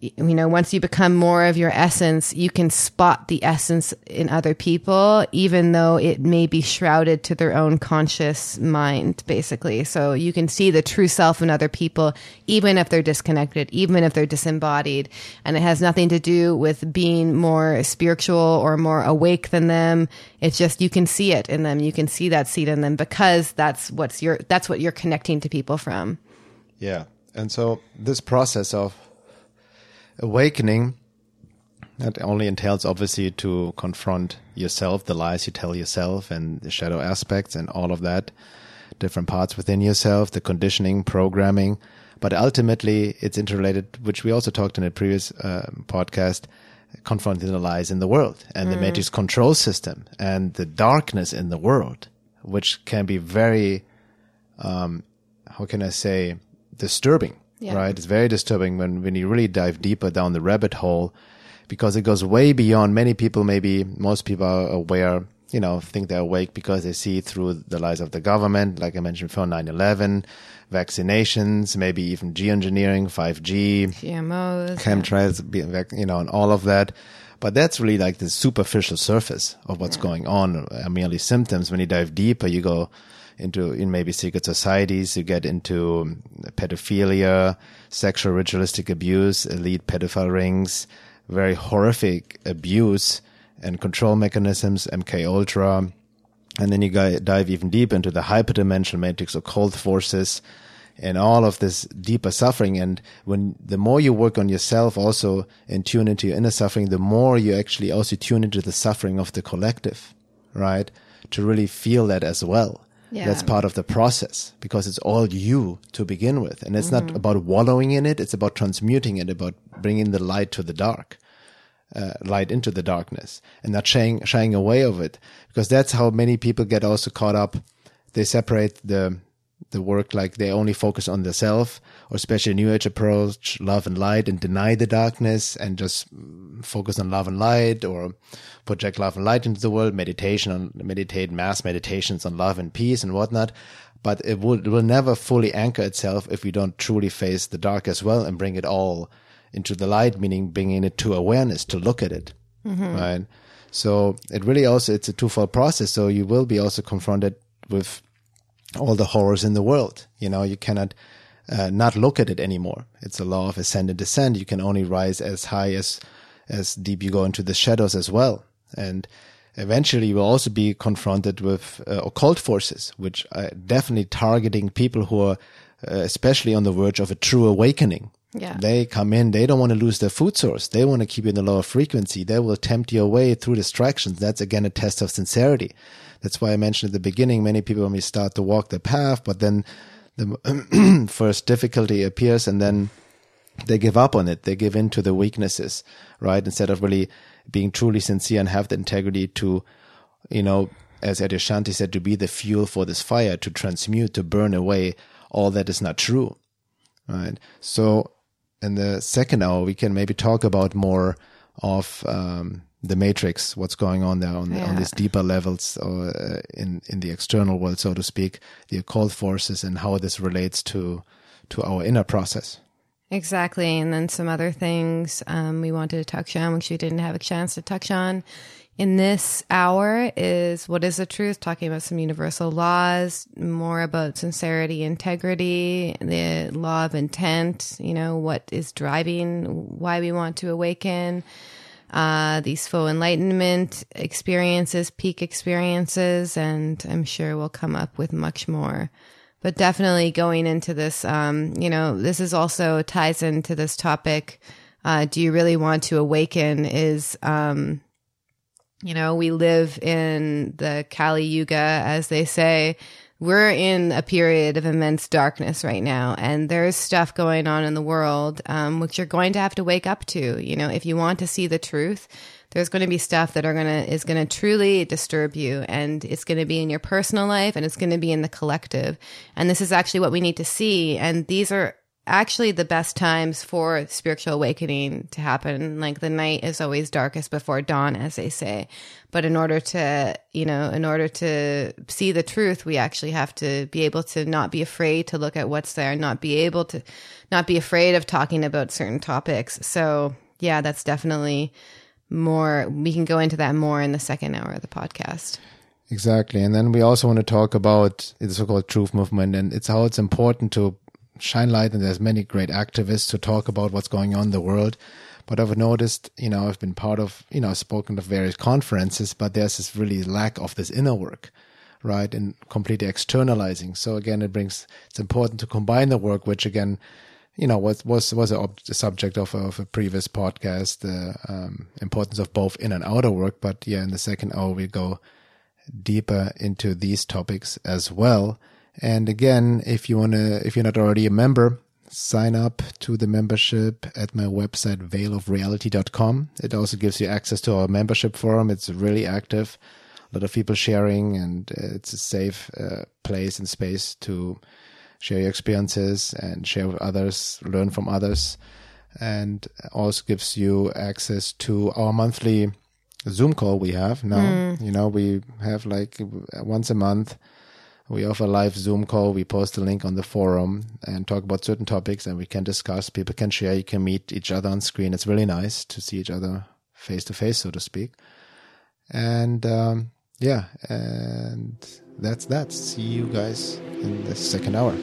you know, once you become more of your essence, you can spot the essence in other people, even though it may be shrouded to their own conscious mind, basically. So you can see the true self in other people, even if they're disconnected, even if they're disembodied. And it has nothing to do with being more spiritual or more awake than them. It's just you can see it in them. You can see that seed in them because that's what's your, that's what you're connecting to people from. Yeah. And so this process of awakening that only entails obviously to confront yourself, the lies you tell yourself and the shadow aspects and all of that, different parts within yourself, the conditioning, programming. But ultimately it's interrelated, which we also talked in a previous uh, podcast, confronting the lies in the world and mm. the matrix control system and the darkness in the world, which can be very, um, how can I say, disturbing yeah. right? It's very disturbing when, when you really dive deeper down the rabbit hole because it goes way beyond many people, maybe most people are aware, you know, think they're awake because they see through the lies of the government, like I mentioned before, 9-11, vaccinations, maybe even geoengineering, 5G, GMOs, chemtrails, you know, and all of that. But that's really like the superficial surface of what's yeah. going on, uh, merely symptoms. When you dive deeper, you go, into in maybe secret societies. You get into pedophilia, sexual ritualistic abuse, elite pedophile rings, very horrific abuse and control mechanisms, MK Ultra. And then you dive even deep into the hyperdimensional matrix, occult forces, and all of this deeper suffering. And when the more you work on yourself also and tune into your inner suffering, the more you actually also tune into the suffering of the collective, right? To really feel that as well. Yeah. That's part of the process because it's all you to begin with. And it's mm-hmm. not about wallowing in it. It's about transmuting it, about bringing the light to the dark, uh, light into the darkness and not shying, shying away of it because that's how many people get also caught up. They separate the, the work like they only focus on the self or especially new age approach, love and light and deny the darkness and just focus on love and light or project love and light into the world, meditation on meditate mass meditations on love and peace and whatnot. But it will, it will never fully anchor itself if we don't truly face the dark as well and bring it all into the light, meaning bringing it to awareness to look at it. Mm-hmm. Right. So it really also, it's a twofold process. So you will be also confronted with all the horrors in the world. You know, you cannot uh, not look at it anymore. It's a law of ascend and descent. You can only rise as high as, as deep you go into the shadows as well. And eventually you will also be confronted with uh, occult forces, which are definitely targeting people who are uh, especially on the verge of a true awakening. Yeah. They come in, they don't want to lose their food source. They want to keep you in the lower frequency. They will tempt you away through distractions. That's again a test of sincerity. That's why I mentioned at the beginning, many people may start to walk the path, but then the first difficulty appears and then they give up on it. They give in to the weaknesses, right? Instead of really being truly sincere and have the integrity to, you know, as Adyashanti said, to be the fuel for this fire, to transmute, to burn away all that is not true, right? So in the second hour, we can maybe talk about more of um, the matrix, what's going on there on, Yeah. on these deeper levels or uh, in in the external world, so to speak, the occult forces and how this relates to to our inner process. Exactly. And then some other things um, we wanted to touch on, which we didn't have a chance to touch on in this hour, is what is the truth, talking about some universal laws, more about sincerity, integrity, the law of intent, you know, what is driving why we want to awaken. Uh, these faux enlightenment experiences, peak experiences, and I'm sure we'll come up with much more but definitely going into this um, you know this is also ties into this topic uh, do you really want to awaken is um, you know we live in the kali yuga as they say. We're in a period of immense darkness right now and there's stuff going on in the world um, which you're going to have to wake up to. You know if you want to see the truth there's going to be stuff that are going to is going to truly disturb you and it's going to be in your personal life and it's going to be in the collective. And this is actually what we need to see and these are actually the best times for spiritual awakening to happen like the night is always darkest before dawn as they say. But in order to you know in order to see the truth we actually have to be able to not be afraid to look at what's there not be able to not be afraid of talking about certain topics. So yeah that's definitely more we can go into that more in the second hour of the podcast. Exactly. And then we also want to talk about the so-called truth movement and it's how it's important to shine light. And there's many great activists to talk about what's going on in the world. But I've noticed, you know, I've been part of, you know, spoken of various conferences, but there's this really lack of this inner work, right? And completely externalizing. So again, it brings, it's important to combine the work, which again, you know, was was was a, subject of of a previous podcast, the um, importance of both in and outer work. But yeah, in the second hour we go deeper into these topics as well. And again, if you wanna, if you're not already a member, sign up to the membership at my website veilofreality.com. It also gives you access to our membership forum. It's really active, a lot of people sharing, and uh, it's a safe uh, place and space to share your experiences and share with others, learn from others, and also gives you access to our monthly Zoom call we have now. You know, we have like once a month. We offer live Zoom call. We post a link on the forum and talk about certain topics and we can discuss. People can share. You can meet each other on screen. It's really nice to see each other face to face, so to speak. And, um, yeah, and that's that. See you guys in the second hour.